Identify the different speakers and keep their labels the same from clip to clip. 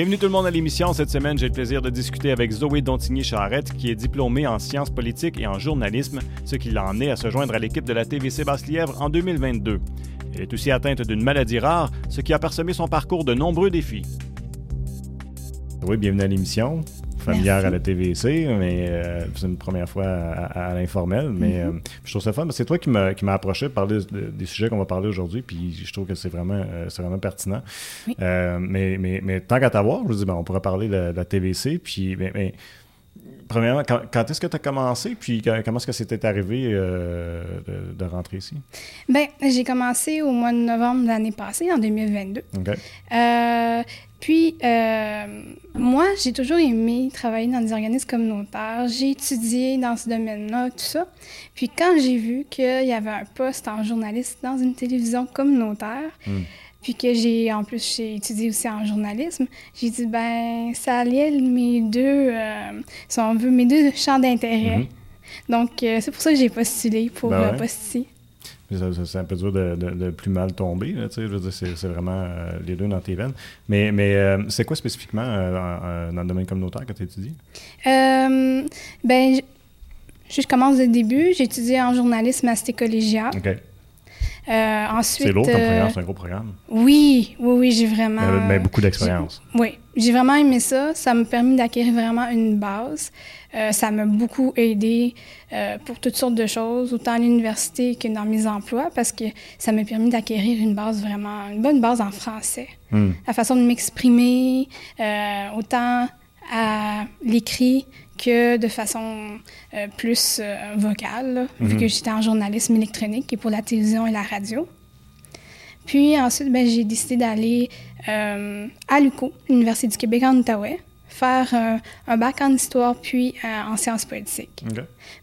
Speaker 1: Bienvenue tout le monde à l'émission. Cette semaine, j'ai le plaisir de discuter avec Zoé Dontigny-Charrette, qui est diplômée en sciences politiques et en journalisme, ce qui l'a emmenée à se joindre à l'équipe de la TVC Basse-Lièvre en 2022. Elle est aussi atteinte d'une maladie rare, ce qui a parsemé son parcours de nombreux défis. Oui, bienvenue à l'émission familière à la TVC, mais euh, c'est une première fois à, l'informel. Mais mm-hmm. euh, je trouve ça fun. C'est toi qui m'as approché de parler des sujets qu'on va parler aujourd'hui, puis je trouve que c'est vraiment, euh, vraiment pertinent. mais, mais, mais, tant qu'à t'avoir, je dis, ben, on pourrait parler de, la TVC, puis mais, premièrement, quand, est-ce que tu as commencé, puis comment est-ce que c'était arrivé de, rentrer ici?
Speaker 2: Bien, j'ai commencé au mois de novembre de l'année passée, en 2022. OK. Puis, euh, moi, j'ai toujours aimé travailler dans des organismes communautaires. J'ai étudié dans ce domaine-là, tout ça. Puis, quand j'ai vu qu'il y avait un poste en journaliste dans une télévision communautaire, hmm. Puis que j'ai, en plus, j'ai étudié aussi en journalisme, j'ai dit, ben, ça alliait mes deux, euh, si on veut, mes deux champs d'intérêt. Hmm. Donc, euh, c'est pour ça que j'ai postulé pour ben le poste ici.
Speaker 1: C'est un peu dur de, plus mal tomber. je veux dire, c'est vraiment euh, les deux dans tes veines. Mais, mais euh, c'est quoi spécifiquement euh, dans le domaine communautaire que tu étudies?
Speaker 2: ben, je, commence dès le début. J'ai étudié en journalisme à Cité collégial. Ensuite.
Speaker 1: C'est lourd comme programme, c'est un gros programme.
Speaker 2: Oui, oui, oui, j'ai vraiment.
Speaker 1: Mais, beaucoup d'expérience.
Speaker 2: Oui, j'ai vraiment aimé ça. Ça m'a permis d'acquérir vraiment une base. Euh, ça m'a beaucoup aidé euh, pour toutes sortes de choses, autant à l'université que dans mes emplois, parce que ça m'a permis d'acquérir une base vraiment, une bonne base en français. Hmm. La façon de m'exprimer, euh, autant à l'écrit que de façon plus vocale, vu hmm. que j'étais en journalisme électronique et pour la télévision et la radio. Puis ensuite, ben, j'ai décidé d'aller à l'UCO, l'Université du Québec en Outaouais, faire un, bac en histoire puis euh, en sciences politiques.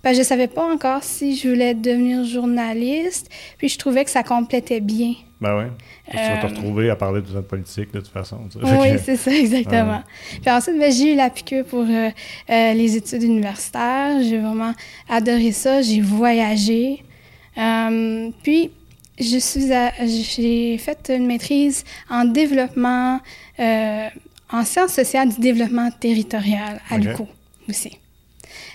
Speaker 2: je ne savais pas encore si je voulais devenir journaliste, puis je trouvais que ça complétait bien.
Speaker 1: Ben oui. Tu vas te euh, retrouver à parler de politique de toute façon.
Speaker 2: Oui, c'est ça, exactement. Puis ensuite, ben, j'ai eu la piqûre pour euh, les études universitaires. J'ai vraiment adoré ça. J'ai voyagé. puis, je suis j'ai fait une maîtrise en développement en sciences sociales du développement territorial à l'UCO aussi.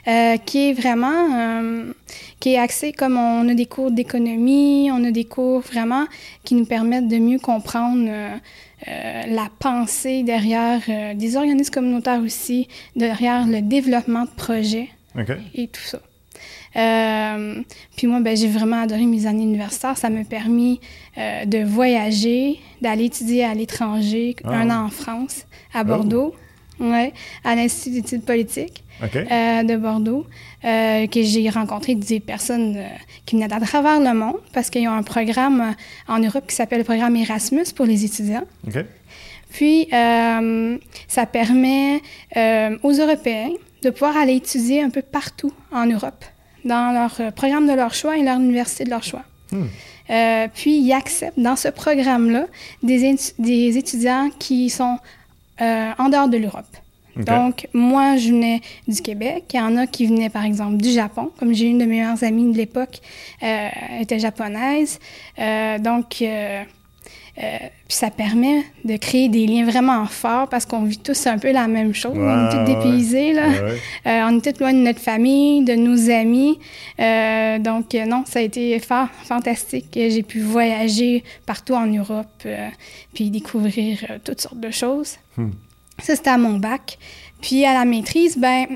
Speaker 2: Euh, qui est vraiment, euh, qui est axé comme on a des cours d'économie, on a des cours vraiment qui nous permettent de mieux comprendre euh, la pensée derrière des organismes communautaires aussi, derrière le développement de projets et tout ça. Puis moi, ben, j'ai vraiment adoré mes années universitaires. Ça m'a permis de voyager, d'aller étudier à l'étranger, ah. un an en France, à oh. Bordeaux, ouais, à l'Institut d'études politiques euh, de Bordeaux, que j'ai rencontré des personnes qui venaient à travers le monde parce qu'ils ont un programme en Europe qui s'appelle le programme Erasmus pour les étudiants. Puis, ça permet aux Européens de pouvoir aller étudier un peu partout en Europe dans leur euh, programme de leur choix et leur université de leur choix. Hmm. Euh, puis, ils acceptent dans ce programme-là des, des, étudiants qui sont euh, en dehors de l'Europe. Donc, moi, je venais du Québec. Il y en a qui venaient, par exemple, du Japon. Comme j'ai une de mes meilleures amies de l'époque, euh, était japonaise. donc, euh, puis ça permet de créer des liens vraiment forts parce qu'on vit tous un peu la même chose. on est tous dépaysés, là. Euh, on est tous loin de notre famille, de nos amis. Euh, donc, non, ça a été fantastique. J'ai pu voyager partout en Europe puis découvrir toutes sortes de choses. Hmm. Ça, c'était à mon bac. Puis à la maîtrise, ben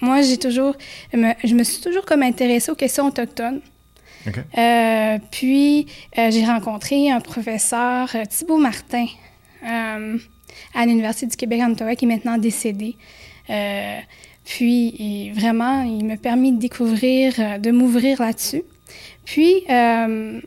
Speaker 2: moi, j'ai toujours... je me suis toujours comme intéressée aux questions autochtones. Euh, puis, euh, j'ai rencontré un professeur, euh, Thibault Martin, à l'Université du Québec en Ottawa, qui est maintenant décédé. puis, vraiment, il m'a permis de découvrir, de m'ouvrir là-dessus. Puis, il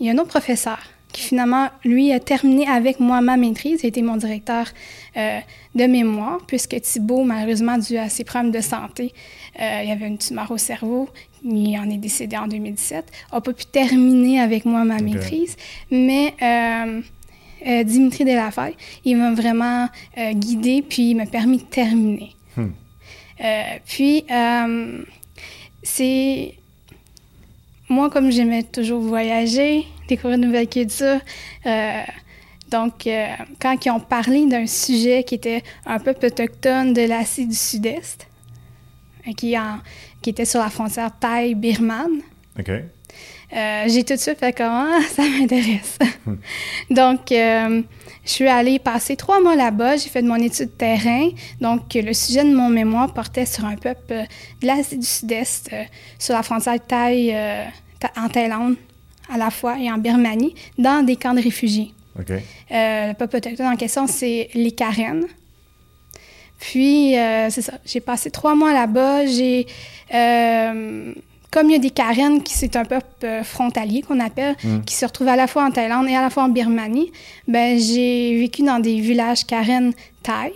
Speaker 2: y a un autre professeur qui finalement, lui, a terminé avec moi ma maîtrise. Il était mon directeur de mémoire, puisque Thibault, malheureusement, dû à ses problèmes de santé, il y avait une tumeur au cerveau il en est décédé en 2017, n'a pas pu terminer avec moi ma maîtrise, mais euh, euh, Dimitri Delafaye, il m'a vraiment euh, guidé puis il m'a permis de terminer. Hmm. puis, c'est... Moi, comme j'aimais toujours voyager, découvrir de nouvelles cultures, Donc, euh, quand ils ont parlé d'un sujet qui était un peu autochtone de l'Asie du Sud-Est, euh, qui, en, qui était sur la frontière thaï-birmane, euh, j'ai tout de suite fait comment ça m'intéresse. Donc, euh, je suis allée passer trois mois là-bas. J'ai fait de mon étude de terrain. Donc, le sujet de mon mémoire portait sur un peuple euh, de l'Asie du Sud-Est, euh, sur la frontière Thaï, euh, Tha- en Thaïlande à la fois et en Birmanie, dans des camps de réfugiés. Euh, le peuple autochtone en question, c'est les Karen. Puis, euh, c'est ça, j'ai passé trois mois là-bas. J'ai, euh, comme il y a des Karen, qui c'est un peuple euh, frontalier qu'on appelle, qui se retrouve à la fois en Thaïlande et à la fois en Birmanie, ben j'ai vécu dans des villages Karen thaï.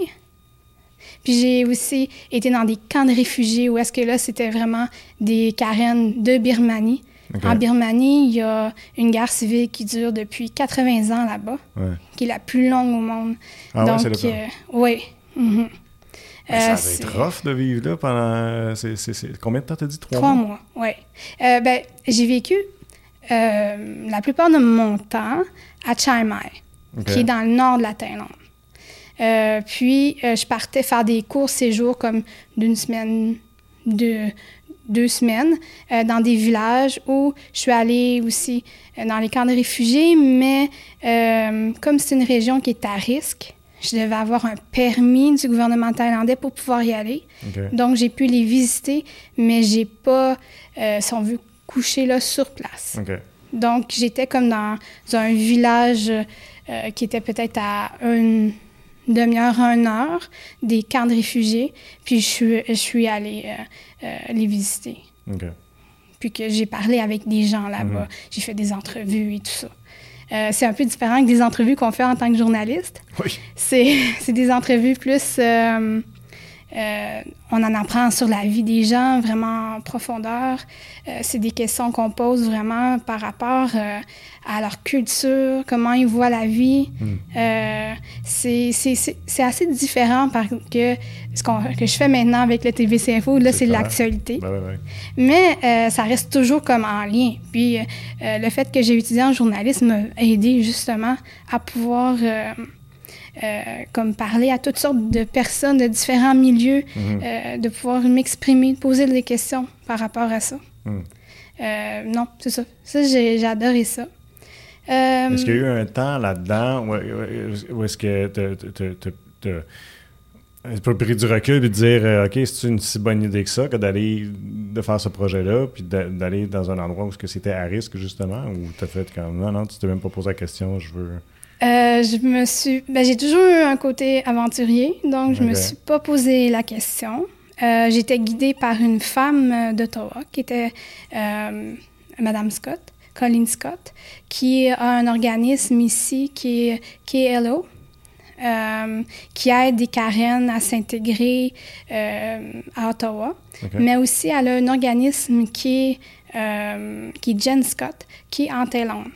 Speaker 2: Puis j'ai aussi été dans des camps de réfugiés où est-ce que là, c'était vraiment des Karen de Birmanie. En Birmanie, il y a une guerre civile qui dure depuis 80 ans là-bas,
Speaker 1: Ouais.
Speaker 2: qui est la plus longue au monde.
Speaker 1: Ah ouais,
Speaker 2: Donc,
Speaker 1: c'est le cas.
Speaker 2: euh, oui. mhm.
Speaker 1: Ben,
Speaker 2: Euh,
Speaker 1: ça va
Speaker 2: c'est-
Speaker 1: être rough de vivre là pendant. c'est- c'est- c'est- Combien de temps t'as dit? Trois,
Speaker 2: Trois mois, oui. Euh, ben, j'ai vécu euh, la plupart de mon temps à Chiang Mai, qui est dans le nord de la Thaïlande. Euh, puis, euh, je partais faire des courts séjours comme d'une semaine, de deux semaines, euh, dans des villages où je suis allée aussi euh, dans les camps de réfugiés, mais euh, comme c'est une région qui est à risque, je devais avoir un permis du gouvernement thaïlandais pour pouvoir y aller. Donc, j'ai pu les visiter, mais j'ai pas, euh, si on veut, coucher là sur place. Donc, j'étais comme dans un village qui était peut-être à une demi-heure, une heure des camps de réfugiés. Puis, je suis, je suis allée les visiter. Puis que j'ai parlé avec des gens là-bas.
Speaker 1: Mhm.
Speaker 2: J'ai fait des entrevues et tout ça. Euh, c'est un peu différent que des entrevues qu'on fait en tant que journaliste.
Speaker 1: Oui.
Speaker 2: C'est c'est des entrevues plus. euh, euh, on en apprend sur la vie des gens vraiment en profondeur. Euh, c'est des questions qu'on pose vraiment par rapport euh, à leur culture, comment ils voient la vie. Euh, c'est assez différent parce que ce que je fais maintenant avec le TVC Info, là,
Speaker 1: C'est
Speaker 2: l'actualité.
Speaker 1: Ben.
Speaker 2: Mais ça reste toujours comme en lien. Puis le fait que j'ai étudié en journalisme m'a aidé justement à pouvoir comme parler à toutes sortes de personnes de différents milieux,
Speaker 1: Mhm.
Speaker 2: euh, de pouvoir m'exprimer, de poser des questions par rapport à ça.
Speaker 1: Mhm.
Speaker 2: Euh, non, c'est ça. Ça, j'ai adoré ça. Euh,
Speaker 1: Est-ce qu'il y a eu un temps là-dedans où, est-ce que tu as pris du recul et dire euh, OK, c'est une si bonne idée que ça que d'aller de faire ce projet-là puis d'a- d'aller dans un endroit où c'était à risque justement ou t'as fait comme non, non, tu t'es même pas posé la question, je veux.
Speaker 2: Euh, je me suis. Ben, j'ai toujours eu un côté aventurier, donc je me
Speaker 1: Ok.
Speaker 2: suis pas posé la question. Euh, J'étais guidée par une femme d'Ottawa qui était euh, Madame Scott, Colleen Scott, qui a un organisme ici qui est KLO. euh, qui aide des Karen à s'intégrer euh, à Ottawa. Mais aussi, elle a un organisme qui est, euh, qui est Jen Scott, qui est en Thaïlande,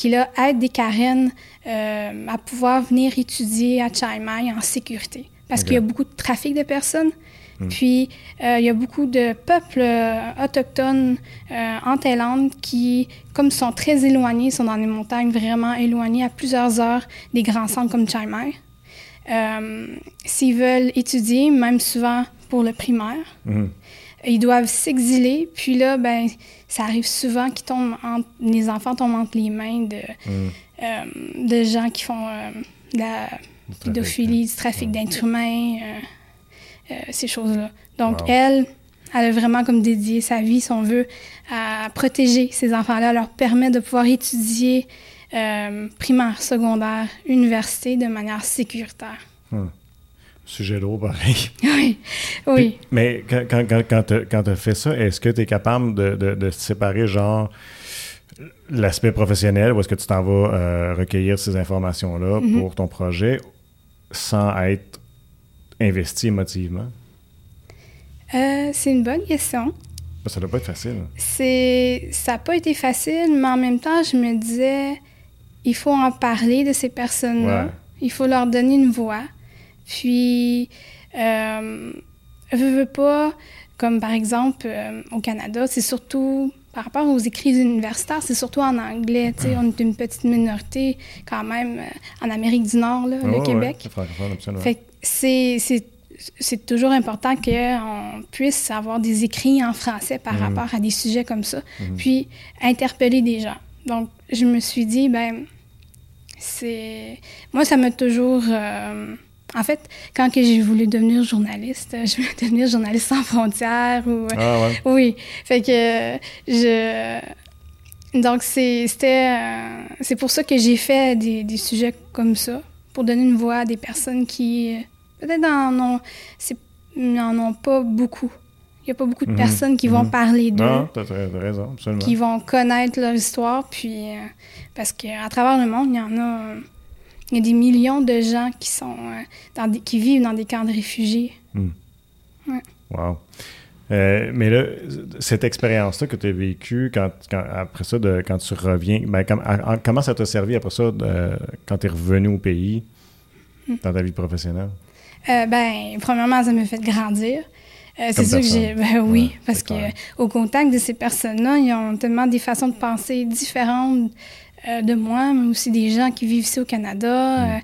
Speaker 2: qui là, aide des Karen euh, à pouvoir venir étudier à Chiang Mai en sécurité. Parce qu'il y a beaucoup de trafic de personnes. Puis, euh, il y a beaucoup de peuples euh, autochtones en Thaïlande qui, comme sont très éloignés, sont dans des montagnes vraiment éloignées à plusieurs heures des grands centres comme Chiang Mai. S'ils veulent étudier, même souvent pour le primaire,
Speaker 1: Mhm.
Speaker 2: Ils doivent s'exiler. Puis là, ben, ça arrive souvent qu'ils tombent entre, les enfants tombent entre les mains de,
Speaker 1: Mhm.
Speaker 2: euh, de gens qui font euh, de la
Speaker 1: Du trafic,
Speaker 2: pédophilie, du trafic d'êtres humains, euh, ces choses-là. Donc,
Speaker 1: Wow.
Speaker 2: elle, elle a vraiment comme dédié sa vie, si on veut, à protéger ces enfants-là, leur permet de pouvoir étudier primaire, secondaire, université de manière sécuritaire.
Speaker 1: Sujet lourd pareil.
Speaker 2: oui, oui.
Speaker 1: Puis- mais quand, quand, quand, tu fait ça, est-ce que tu es capable de, de, de séparer, genre, l'aspect professionnel, ou est-ce que tu t'en vas euh, recueillir ces informations-là
Speaker 2: Mhm.
Speaker 1: pour ton projet sans être investi émotivement?
Speaker 2: Euh, c'est une bonne question.
Speaker 1: Ça doit pas être facile.
Speaker 2: C'est, ça n'a pas été facile, mais en même temps, je me disais, il faut en parler de ces personnes-là.
Speaker 1: Ouais.
Speaker 2: Il faut leur donner une voix. Puis, euh, veux, veux pas, comme par exemple euh, au Canada, c'est surtout par rapport aux écrits universitaires, c'est surtout en anglais. Tu sais, on est une petite minorité quand même euh, en Amérique du Nord, là, le
Speaker 1: Oh, ouais,
Speaker 2: Québec.
Speaker 1: c'est
Speaker 2: c'est, c'est, c'est toujours important qu'on puisse avoir des écrits en français par
Speaker 1: Mhm.
Speaker 2: rapport à des sujets comme ça, puis interpeller des gens. Donc, je me suis dit, ben, c'est... Moi, ça m'a toujours... euh, En fait, quand que j'ai voulu devenir journaliste, je voulais devenir journaliste sans frontières ou...
Speaker 1: Ah ouais.
Speaker 2: Oui, fait que euh, je... Donc, c'est, c'était... euh, c'est pour ça que j'ai fait des, des sujets comme ça, pour donner une voix à des personnes qui, euh, peut-être, en ont, c'est, n'en ont pas beaucoup. Il n'y a pas beaucoup de
Speaker 1: Mhm.
Speaker 2: personnes qui vont
Speaker 1: Mhm.
Speaker 2: parler d'eux,
Speaker 1: Non, t'as t'as raison, absolument.
Speaker 2: qui vont connaître leur histoire, puis... euh, parce qu'à travers le monde, il y en a... il y a des millions de gens qui sont euh, dans des, qui vivent dans des camps de réfugiés.
Speaker 1: Wow. Euh, mais là, cette expérience-là que tu as vécue, quand, quand- après ça, de, quand tu reviens, ben, à- comment ça t'a servi après ça, de- quand tu es revenu au pays,
Speaker 2: Hmm.
Speaker 1: dans ta vie professionnelle?
Speaker 2: Euh, ben, premièrement, ça m'a fait grandir. Euh, c'est sûr que j'ai. Ben oui,
Speaker 1: Ouais,
Speaker 2: parce que au contact de ces personnes-là, ils ont tellement des façons de penser différentes euh, de moi, mais aussi des gens qui vivent ici au Canada.
Speaker 1: Mm.
Speaker 2: Euh,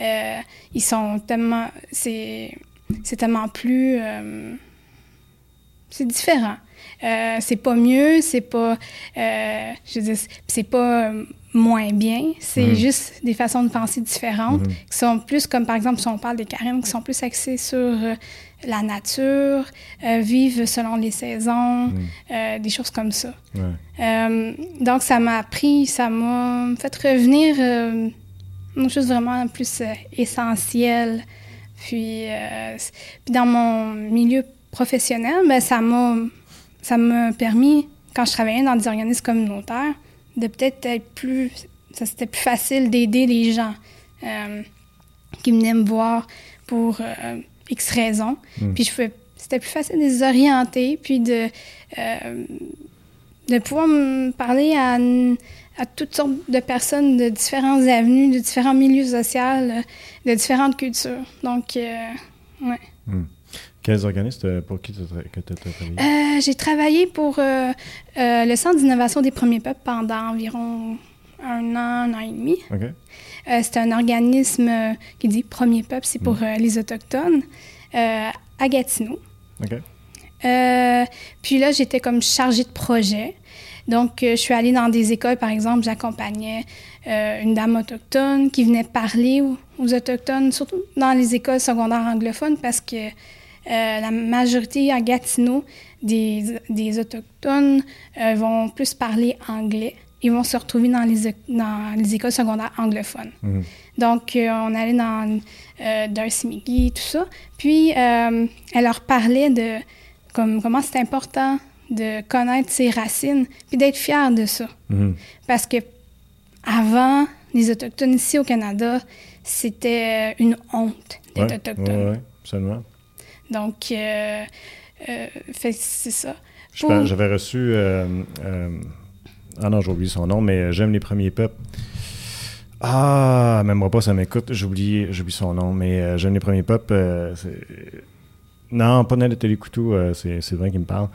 Speaker 2: euh, ils sont tellement. C'est, c'est tellement plus. c'est différent. C'est pas mieux, c'est pas. je veux dire, c'est- pas moins bien. C'est
Speaker 1: Mhm.
Speaker 2: juste des façons de penser différentes
Speaker 1: Mhm.
Speaker 2: qui sont plus, comme par exemple, si on parle des carèmes, qui sont plus axées sur euh, la nature, euh, vivent selon les saisons,
Speaker 1: Mhm.
Speaker 2: euh, des choses comme ça.
Speaker 1: Ouais.
Speaker 2: Euh, donc, ça m'a appris, ça m'a fait revenir une chose vraiment plus essentielle. Puis, puis dans mon milieu professionnel, ben, ça m'a ça m'a permis, quand je travaillais dans des organismes communautaires, de peut-être être plus... Ça, c'était plus facile d'aider les gens euh, qui venaient me voir pour euh, X raisons.
Speaker 1: Mm.
Speaker 2: Puis je pouvais- c'était plus facile de les orienter, puis de, euh, de pouvoir me parler à, à toutes sortes de personnes de différentes avenues, de différents milieux sociaux, de différentes cultures. Donc, ouais.
Speaker 1: Quels organismes euh, pour qui tu as, que tu as travaillé?
Speaker 2: Euh, j'ai travaillé pour euh, euh, le Centre d'innovation des premiers peuples pendant environ un an, un an et demi. C'est un organisme qui dit Premier Peuple, c'est pour euh, les Autochtones, à Gatineau. Puis là, j'étais comme chargée de projet. Donc, je suis allée dans des écoles, par exemple, j'accompagnais une dame autochtone qui venait parler aux, aux Autochtones, surtout dans les écoles secondaires anglophones, parce que la majorité à Gatineau des, des Autochtones euh, vont plus parler anglais. Ils vont se retrouver dans les, é- dans les écoles secondaires anglophones.
Speaker 1: Mhm.
Speaker 2: Donc, euh, on allait dans euh, Darcy tout ça. Puis, euh, elle leur parlait de comme, comment c'est important de connaître ses racines, puis d'être fier de ça.
Speaker 1: Mhm.
Speaker 2: Parce que avant, les Autochtones ici au Canada, c'était une honte d'être
Speaker 1: Ouais,
Speaker 2: autochtone.
Speaker 1: ouais, absolument.
Speaker 2: Donc, euh, euh, fait c'est ça.
Speaker 1: Je
Speaker 2: Pour-
Speaker 1: pense- J'avais reçu. euh, ah non, j'ai oublié son nom, mais J'aime les premiers peuples. Ah, même moi pas, ça m'écoute. J'ai oublié, j'ai oublié son nom, mais J'aime les premiers peuples. non, pas Nathalie Coutou, c'est vrai qui me parle.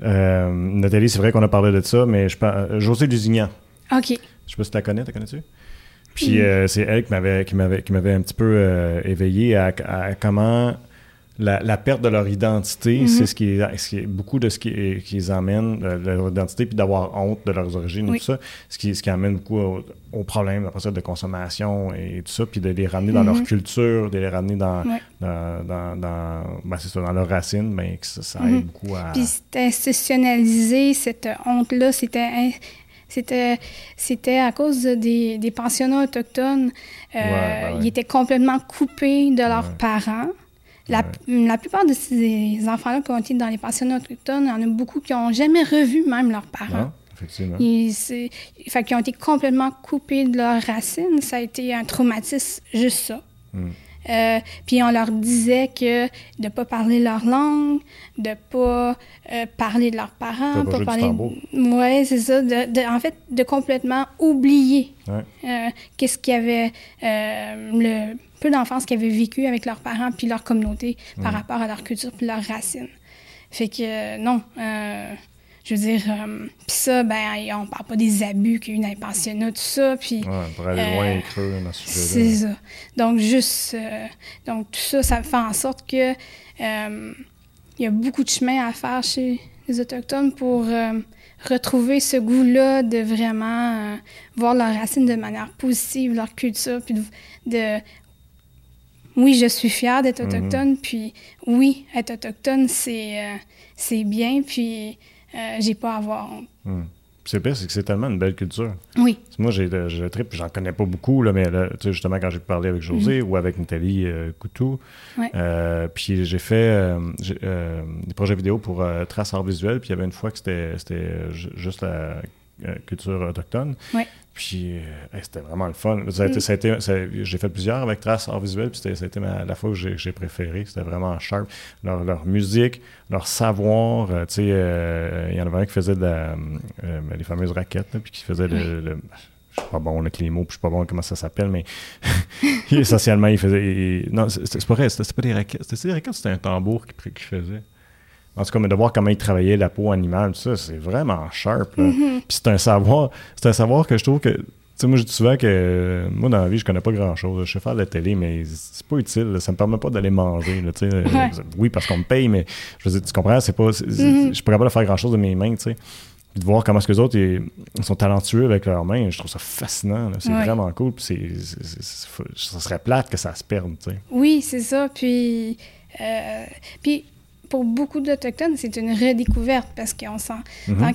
Speaker 1: Nathalie, c'est vrai qu'on a parlé de ça, mais je pense. euh, José Lusignan.
Speaker 2: OK.
Speaker 1: Je sais pas si tu la connais, tu connais-tu? Puis euh, c'est elle qui m'avait qui m'avait qui m'avait un petit peu euh, éveillé à, à comment la, la perte de leur identité,
Speaker 2: Mhm.
Speaker 1: c'est ce qui, est, ce qui est- beaucoup de ce qui, qui les amène euh, leur identité puis d'avoir honte de leurs origines
Speaker 2: Oui.
Speaker 1: et tout ça, ce qui ce qui amène beaucoup au, au problème après ça de consommation et tout ça, puis de les ramener dans leur
Speaker 2: Mhm.
Speaker 1: culture, de les ramener dans dans, dans, dans, ben, c'est ça, dans leurs racines, ben, que ça, ça aide
Speaker 2: Mhm.
Speaker 1: beaucoup à
Speaker 2: Puis c'était institutionnalisé, cette honte-là, c'était c'était c'était à cause de- des, des pensionnats autochtones. Euh,
Speaker 1: Ouais, ouais.
Speaker 2: Ils étaient complètement coupés de leurs
Speaker 1: Ouais.
Speaker 2: parents. La, la plupart de ces enfants-là qui ont été dans les pensionnats autochtones, il y en a beaucoup qui n'ont jamais revu même leurs parents.
Speaker 1: Non, effectivement.
Speaker 2: Ils, fait qu'ils ont été complètement coupés de leurs racines. Ça a été un traumatisme, juste ça.
Speaker 1: Mm.
Speaker 2: Euh, puis on leur disait que de pas parler leur langue, de pas euh, parler de leurs parents,
Speaker 1: Pas
Speaker 2: parler.
Speaker 1: tambour.
Speaker 2: Ouais, c'est ça. De, de- en fait, de complètement oublier
Speaker 1: Ouais.
Speaker 2: euh, qu'est-ce qu'il y avait, euh, le peu d'enfance qu'ils avaient vécu avec leurs parents puis leur communauté par rapport à leur culture puis leurs racines. Fait que euh, non, euh, je veux dire, euh, puis ça, ben, on parle pas des abus qu'il y a eu dans les pensionnats, tout ça, puis...
Speaker 1: Ouais, pour aller loin et creux dans ce sujet-là.
Speaker 2: C'est ça. Donc, juste... donc, tout ça, ça fait en sorte que il y a beaucoup de chemin à faire chez les Autochtones pour retrouver ce goût-là de vraiment voir leurs racines de manière positive, leur culture, puis de oui, je suis fière d'être mhm. autochtone, puis oui, être autochtone, c'est euh, c'est bien, puis euh, j'ai pas à avoir honte.
Speaker 1: Mhm. C'est pire, c'est que c'est tellement une belle culture.
Speaker 2: Oui.
Speaker 1: Moi, j'ai le trip, j'en connais pas beaucoup, là, mais là, justement, quand j'ai parlé avec José mhm. ou avec Nathalie euh, Coutou, puis j'ai fait des projets vidéo pour Trace Art Visuel, puis il y avait une fois que c'était juste la culture autochtone.
Speaker 2: Oui.
Speaker 1: Puis euh, c'était vraiment le fun. Ça j'ai fait plusieurs avec Trace Art Visuel, puis c'était, été la fois que j'ai, préféré. C'était vraiment sharp. Leur, leur musique, leur savoir. Euh, tu sais, euh, il y en avait un qui faisait de les fameuses raquettes, puis qui faisait le, je suis pas bon avec les mots, puis je suis pas bon comment ça s'appelle, mais essentiellement, il faisait. non, c'est, pas vrai, c'était, pas des raquettes. C'était des raquettes, c'était un tambour qu'il qui faisait. En tout cas, mais de voir comment il travaillait la peau animale, tout ça, c'est vraiment sharp. Mm-hmm. Puis c'est un savoir, c'est un savoir que je trouve que. Tu sais, moi, je dis souvent que moi, dans la vie, je connais pas grand-chose. Je sais faire de la télé, mais c'est pas utile. Ça me permet pas d'aller manger. Là, Oui, parce qu'on me paye, mais je veux dire, tu comprends? C'est pas, mm-hmm. Je suis pas capable de faire grand-chose de mes mains, tu sais. de voir comment est-ce que les autres ils, sont talentueux avec leurs mains, je trouve ça fascinant. C'est vraiment cool. Puis c'est, ça serait plate que ça se perde. Tu sais.
Speaker 2: Oui, c'est ça. Puis, euh, puis pour beaucoup d'Autochtones, c'est une redécouverte parce qu'on sent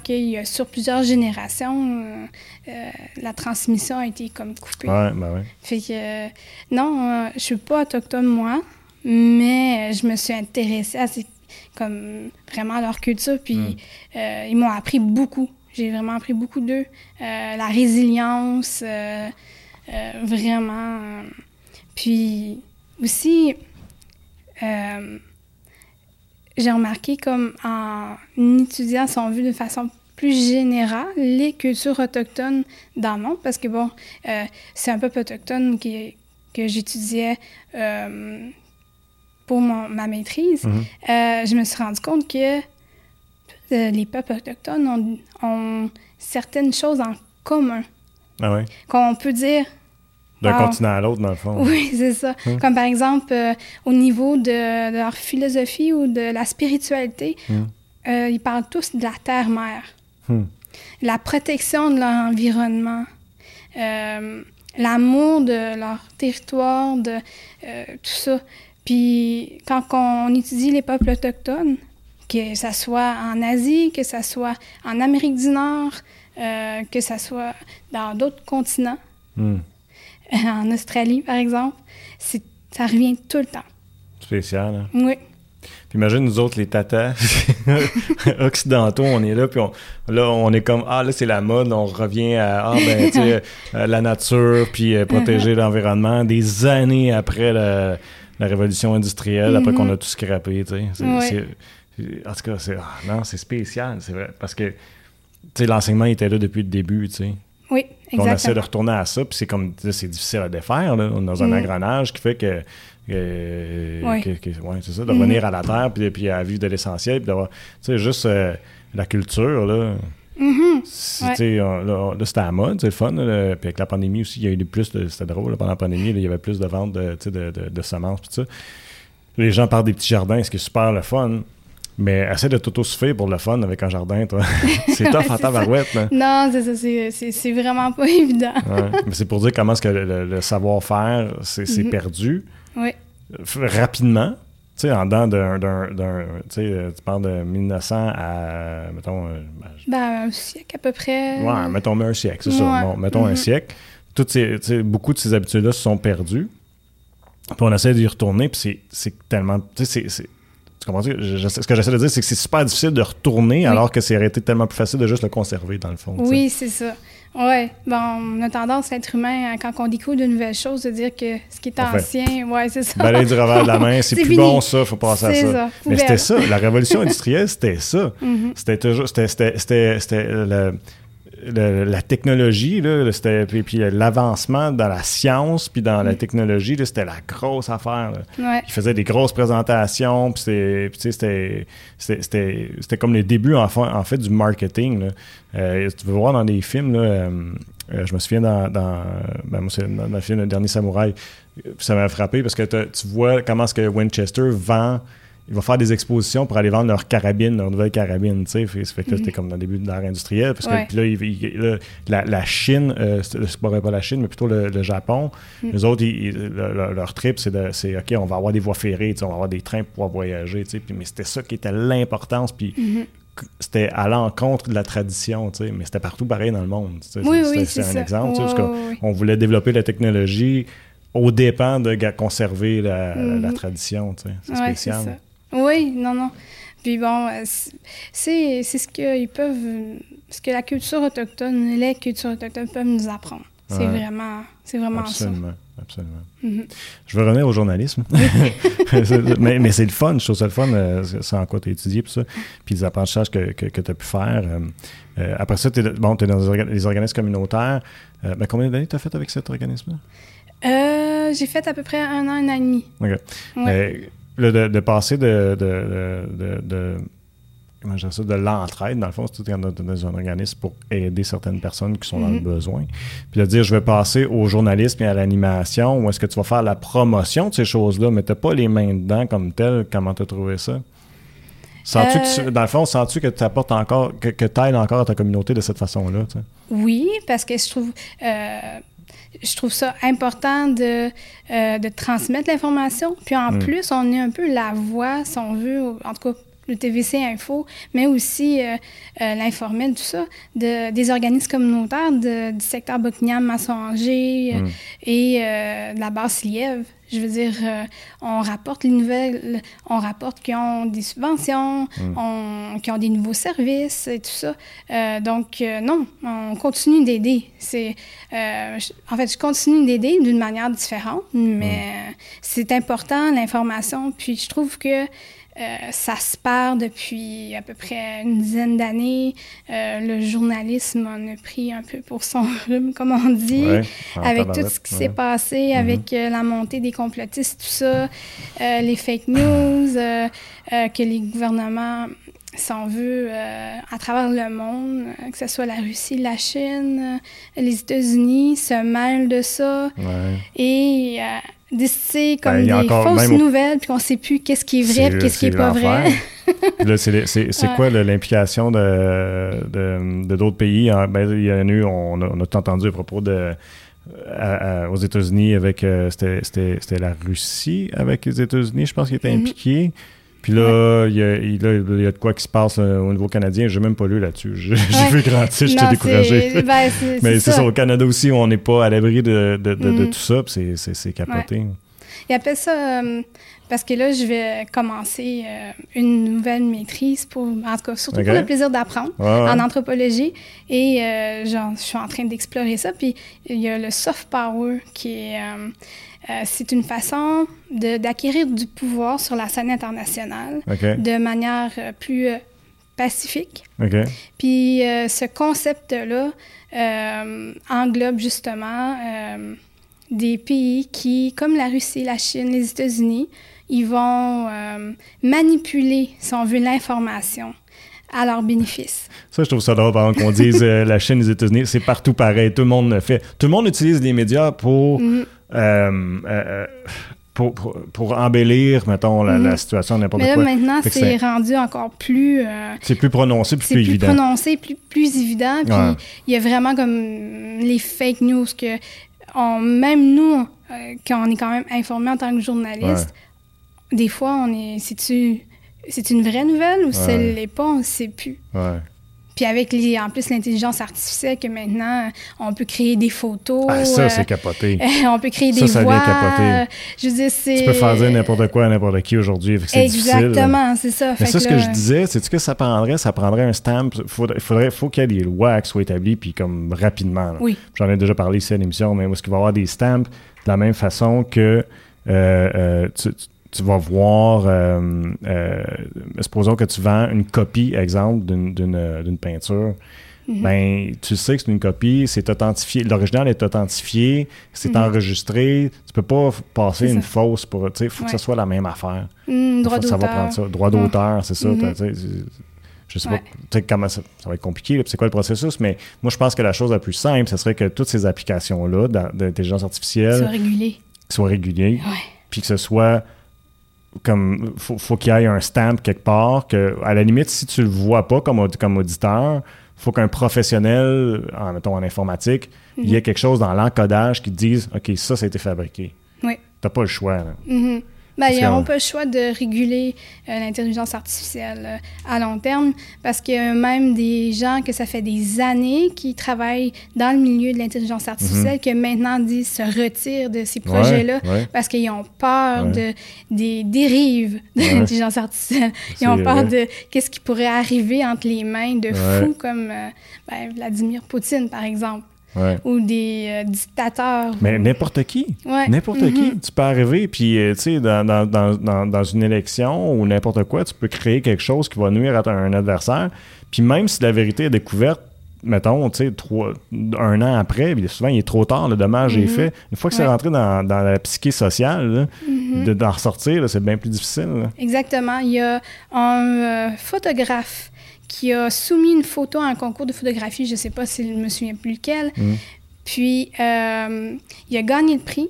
Speaker 2: qu'il y a sur plusieurs générations, euh, euh, la transmission a été comme coupée.
Speaker 1: Ouais, ben ouais.
Speaker 2: Fait que, euh, non, je suis pas autochtone moi, mais je me suis intéressée à comme vraiment leur culture, puis mhm. ils m'ont appris beaucoup. J'ai vraiment appris beaucoup d'eux. la résilience, vraiment. puis aussi, j'ai remarqué comme en étudiant, si on veut, de façon plus générale, les cultures autochtones dans le monde, parce que bon, euh, c'est un peuple autochtone qui, que j'étudiais euh, pour mon, ma maîtrise, mhm. euh, je me suis rendu compte que les peuples autochtones ont, ont certaines choses en commun.
Speaker 1: Ah ouais?
Speaker 2: Qu'on peut dire,
Speaker 1: d'un continent à l'autre, dans le fond.
Speaker 2: Oui, c'est ça. Hum. Comme par exemple, euh, au niveau de, leur philosophie ou de la spiritualité, hum. euh, ils parlent tous de la terre-mère. Hum. La protection de leur environnement, euh, l'amour de leur territoire, de tout ça. Puis quand on étudie les peuples autochtones, que ce soit en Asie, que ce soit en Amérique du Nord, que ce soit dans d'autres continents, en Australie, par exemple, ça revient tout le temps.
Speaker 1: Spécial, hein?
Speaker 2: Oui.
Speaker 1: Puis imagine nous autres, les tatas occidentaux, on est là, puis on, là, on est comme, ah, là, c'est la mode, on revient à, ah, ben, tu sais, la nature, puis euh, protéger uh-huh. l'environnement, des années après la, révolution industrielle, après qu'on a mm-hmm. tout scrappé, tu sais. En tout cas, c'est, ah, non, c'est spécial, c'est vrai, parce que, tu sais, l'enseignement était là depuis le début, tu sais.
Speaker 2: Oui.
Speaker 1: On essaie de retourner à ça, puis c'est comme c'est difficile à défaire là, dans un mm. engrenage qui fait que, oui. c'est ça, de mm. revenir à la terre, puis, puis à vivre de l'essentiel, puis d'avoir, tu sais, juste euh, la culture, là.
Speaker 2: Mm-hmm.
Speaker 1: Là, c'était à la mode, c'est le fun. puis avec la pandémie aussi, il y a eu plus de. C'était drôle, pendant la pandémie, il y avait plus de ventes de, de, de, de semences, puis ça. Les gens parlent des petits jardins, ce qui est super le fun. Mais essaie de t'auto-suffire pour le fun avec un jardin, toi. c'est tough en tabarouette, là.
Speaker 2: Non, c'est ça, c'est vraiment pas évident.
Speaker 1: Mais c'est pour dire comment est-ce que le, savoir-faire s'est mhm. perdu.
Speaker 2: Oui.
Speaker 1: Rapidement. Tu sais, en dedans d'un... Tu sais, tu parles de 1900 à, mettons... Euh,
Speaker 2: ben, un siècle à peu près.
Speaker 1: Ouais, mettons un siècle, c'est ça. Bon, mettons un mhm. siècle. Toutes ces, beaucoup de ces habitudes-là se sont perdues. Puis on essaie d'y retourner, puis c'est tellement... Tu sais, c'est ce que j'essaie de dire, c'est que c'est super difficile de retourner alors que c'est été tellement plus facile de juste le conserver, dans le fond.
Speaker 2: Oui, c'est ça. Oui, bon, on a tendance, l'être humain, quand on découvre de nouvelles choses, de dire que ce qui est ancien, ouais, c'est ça.
Speaker 1: Balayer du revers de la main, c'est plus bon ça, faut passer à ça. Mais c'était ça, la révolution industrielle, c'était ça. Mm-hmm. C'était toujours, c'était, c'était, la technologie, là, c'était, puis, puis l'avancement dans la science, puis dans la mm. technologie, c'était la grosse affaire.
Speaker 2: Ouais.
Speaker 1: Ils faisaient des grosses présentations, puis c'était, c'était, c'était comme les débuts en fait, en fait du marketing. Euh, tu veux voir dans des films, là, euh, euh, je me souviens dans, dans, ben, moi, dans, le film Le Dernier Samouraï, ça m'a frappé parce que tu vois comment est-ce que Winchester vend ils vont faire des expositions pour aller vendre leur carabine, leur nouvelle carabine, tu sais. Ça fait que là, c'était mhm. comme dans le début de l'ère industrielle. Parce que puis là, la, la, Chine, euh, c'est pas, la Chine, mais plutôt le, Japon, mm. les autres, leur, trip, c'est OK, on va avoir des voies ferrées, on va avoir des trains pour pouvoir voyager, tu sais. mais c'était ça qui était l'importance. Puis mhm. c'était à l'encontre de la tradition, tu sais. Mais c'était partout pareil dans le monde.
Speaker 2: Oui, oui,
Speaker 1: c'est un exemple. parce on voulait développer la technologie au dépend de conserver la, mhm. tradition, tu sais. C'est spécial.
Speaker 2: Oui, non, non. Puis bon, euh, c'est ce qu'ils peuvent, ce que la culture autochtone, les cultures autochtones peuvent nous apprendre. C'est vraiment, c'est vraiment
Speaker 1: absolument, ça. Absolument. Mm-hmm. Je veux revenir au journalisme. mais, mais c'est le fun, je trouve ça le fun, euh, c'est en quoi tu as étudié, puis ça, puis les apprentissages que, que, tu as pu faire. Euh, après ça, tu es, bon, es dans les organismes communautaires. Ben, combien d'années tu as fait avec cet organisme-là?
Speaker 2: J'ai fait à peu près un an, un an et demi.
Speaker 1: OK de, de, passer de, de, de comment ça, de l'entraide, dans le fond, c'est tout dans un organisme pour aider certaines personnes qui sont dans le mm-hmm. besoin. Puis de dire, je vais passer au journalisme et à l'animation, ou est-ce que tu vas faire la promotion de ces choses-là, mais tu n'as pas les mains dedans comme tel, comment tu as trouvé ça? Sens-tu euh, dans le fond, sens-tu que tu apportes encore, que, que tu aides encore à ta communauté de cette façon-là?
Speaker 2: Oui, parce que je trouve. Euh, je trouve ça important de, euh, de transmettre l'information. Puis en mm. plus, on est un peu la voix, si on veut, en tout cas le TVC Info, mais aussi euh, euh, l'informel, tout ça, de, des organismes communautaires de, du secteur Buckingham, Massonger mm. et de la Basse-Lièvre. Je veux dire, on rapporte les nouvelles, on rapporte qu'ils ont des subventions, mm. qu'ils ont des nouveaux services et tout ça. donc, non, on continue d'aider. C'est, en fait, je continue d'aider d'une manière différente, mais mm. c'est important, l'information. Puis, je trouve que euh, ça se perd depuis à peu près une dizaine d'années. Euh, le journalisme en a pris un peu pour son rhume, comme on dit, avec tout ce qui s'est passé, mm-hmm. avec euh, la montée des complotistes, tout ça, les fake news, que les gouvernements s'en veut à travers le monde, que ce soit la Russie, la Chine, les États-Unis, se mêlent de ça. Et c'est comme ben, des fausses nouvelles, puis qu'on ne sait plus qu'est-ce qui est vrai, qu'est-ce qui n'est pas vrai.
Speaker 1: c'est quoi l'implication de d'autres pays? Ah, ben, il y a eu, on a, tout entendu à propos de aux États-Unis avec euh, c'était la Russie avec les États-Unis, je pense, qui était mm-hmm. impliqué. Puis là, il y, a, de quoi qui se passe euh, au niveau canadien. Je n'ai même pas lu là-dessus. J'ai vu grandir, j'étais découragé. Ben, Mais c'est ça. au Canada aussi, on n'est pas à l'abri de, de, de, mm. tout ça. C'est capoté.
Speaker 2: Il appelle ça. Euh, parce que là, je vais commencer euh, une nouvelle maîtrise, pour, en tout cas, surtout pour le plaisir d'apprendre en anthropologie. Et je suis en train d'explorer ça. Puis il y a le soft power qui est euh, c'est une façon d'acquérir du pouvoir sur la scène internationale de manière euh, plus euh, pacifique. Puis ce concept-là englobe justement des pays qui, comme la Russie, la Chine, les États-Unis, ils vont manipuler, si on veut, l'information à leur bénéfice.
Speaker 1: Ça, je trouve ça drôle, par qu'on dise la Chine, les États-Unis, c'est partout pareil. Tout le monde le fait. Tout le monde utilise les médias pour. Euh, euh, pour, pour, embellir, mettons, la, mhm. situation, n'importe quoi.
Speaker 2: Mais là, maintenant, c'est rendu encore plus... Euh,
Speaker 1: c'est plus prononcé, plus,
Speaker 2: plus
Speaker 1: évident.
Speaker 2: C'est plus prononcé, plus, plus évident. Puis il y a vraiment comme les fake news que on, même nous, quand on est quand même informé en tant que journaliste, des fois, on est... C'est-tu... C'est une vraie nouvelle ou c'est l'est pas, on ne sait plus. Puis avec les, en plus l'intelligence artificielle que maintenant on peut créer des photos.
Speaker 1: Ah, ça c'est euh, capoté.
Speaker 2: on peut créer des ça voix. capoté. Je veux dire c'est.
Speaker 1: Tu peux faire dire n'importe quoi à n'importe qui aujourd'hui.
Speaker 2: Exactement, c'est ça.
Speaker 1: Mais ça, ce que je disais, c'est ce que ça prendrait, ça prendrait un stamp. Il faudrait, faut qu'il y ait des lois qui soient établies puis comme rapidement.
Speaker 2: Oui.
Speaker 1: J'en ai déjà parlé ici à l'émission, mais est-ce qu'il va y avoir des stamps de la même façon que euh, euh, tu tu vas voir, euh, euh, supposons que tu vends une copie, exemple, d'une euh, peinture.
Speaker 2: Mhm.
Speaker 1: ben tu sais que c'est une copie, c'est authentifié, l'original est authentifié, c'est
Speaker 2: Mhm.
Speaker 1: enregistré, tu peux pas passer une fausse pour, tu sais, il faut que ce soit la même affaire.
Speaker 2: Hmm, droit
Speaker 1: Faut que ça va
Speaker 2: d'auteur.
Speaker 1: prendre ça. Droit d'auteur, c'est ça. Tu c'est- Je sais
Speaker 2: Ouais.
Speaker 1: pas tu sais, comment ça, ça va être compliqué, c'est quoi le processus, mais moi, je pense que la chose la plus simple, ce serait que toutes ces applications-là d'intelligence artificielle
Speaker 2: Soit régulé.
Speaker 1: soient
Speaker 2: Ouais.
Speaker 1: puis que ce soit comme. Faut, faut qu'il y ait un stamp quelque part, que, à la limite, si tu le vois pas comme, comme auditeur, faut qu'un professionnel, en, mettons en informatique, il y ait quelque chose dans l'encodage qui te dise OK, ça, ça a été fabriqué.
Speaker 2: Oui.
Speaker 1: T'as pas le choix. là.
Speaker 2: Mhm. Ben, ils
Speaker 1: que-
Speaker 2: pas le choix de réguler euh, l'intelligence artificielle euh, à long terme parce qu'il y a même des gens que ça fait des années qui travaillent dans le milieu de l'intelligence artificielle que maintenant disent se retirent de ces projets-là
Speaker 1: Mhm. Ouais, ouais.
Speaker 2: parce qu'ils ont peur
Speaker 1: Ouais.
Speaker 2: de, des dérives de l'intelligence artificielle. Ils ont peur
Speaker 1: vrai.
Speaker 2: de qu'est-ce qui pourrait arriver entre les mains de fous comme euh, ben, Vladimir Poutine, par exemple,
Speaker 1: Ouais.
Speaker 2: ou des euh, dictateurs.
Speaker 1: Mais n'importe qui.
Speaker 2: Ouais.
Speaker 1: N'importe qui. Tu peux arriver, puis, euh, tu sais, dans, dans, dans, dans, une élection ou n'importe quoi, tu peux créer quelque chose qui va nuire à un adversaire. Puis même si la vérité est découverte, mettons, tu sais, trois- un an après, puis souvent, il est trop tard, le dommage est
Speaker 2: Mhm.
Speaker 1: fait. Une fois que c'est rentré dans, dans la psyché sociale, là,
Speaker 2: Mhm.
Speaker 1: de- d'en ressortir, c'est bien plus difficile. là.
Speaker 2: Exactement. Il y a un euh, photographe qui a soumis une photo à un concours de photographie, je ne sais pas si je me souviens plus lequel.
Speaker 1: Mm.
Speaker 2: Puis, euh, il a gagné le prix.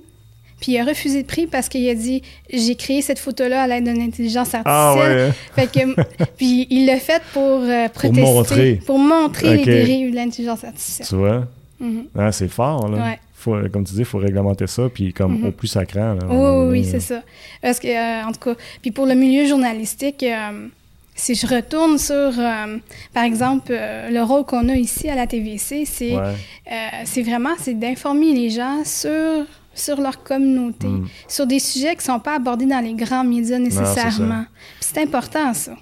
Speaker 2: Puis, il a refusé le prix parce qu'il a dit J'ai créé cette photo-là à l'aide d'une intelligence
Speaker 1: Ah
Speaker 2: artificielle.
Speaker 1: ouais.
Speaker 2: Fait que, puis, il l'a fait pour euh, protester.
Speaker 1: montrer.
Speaker 2: Pour montrer les dérives de l'intelligence artificielle.
Speaker 1: Tu vois?
Speaker 2: Mhm.
Speaker 1: Ah, c'est fort, là.
Speaker 2: Ouais.
Speaker 1: Faut, comme tu dis, il faut réglementer ça, puis comme
Speaker 2: Mhm.
Speaker 1: au plus sacrant. Là,
Speaker 2: Oui, oui,
Speaker 1: là.
Speaker 2: c'est ça. Parce que, euh, en tout cas, puis pour le milieu journalistique, euh, si je retourne sur, euh, par exemple, euh, le rôle qu'on a ici à la TVC, c'est
Speaker 1: Ouais.
Speaker 2: euh, c'est vraiment c'est d'informer les gens sur, sur leur communauté,
Speaker 1: Mm.
Speaker 2: sur des sujets qui ne sont pas abordés dans les grands médias nécessairement. C'est important, ça.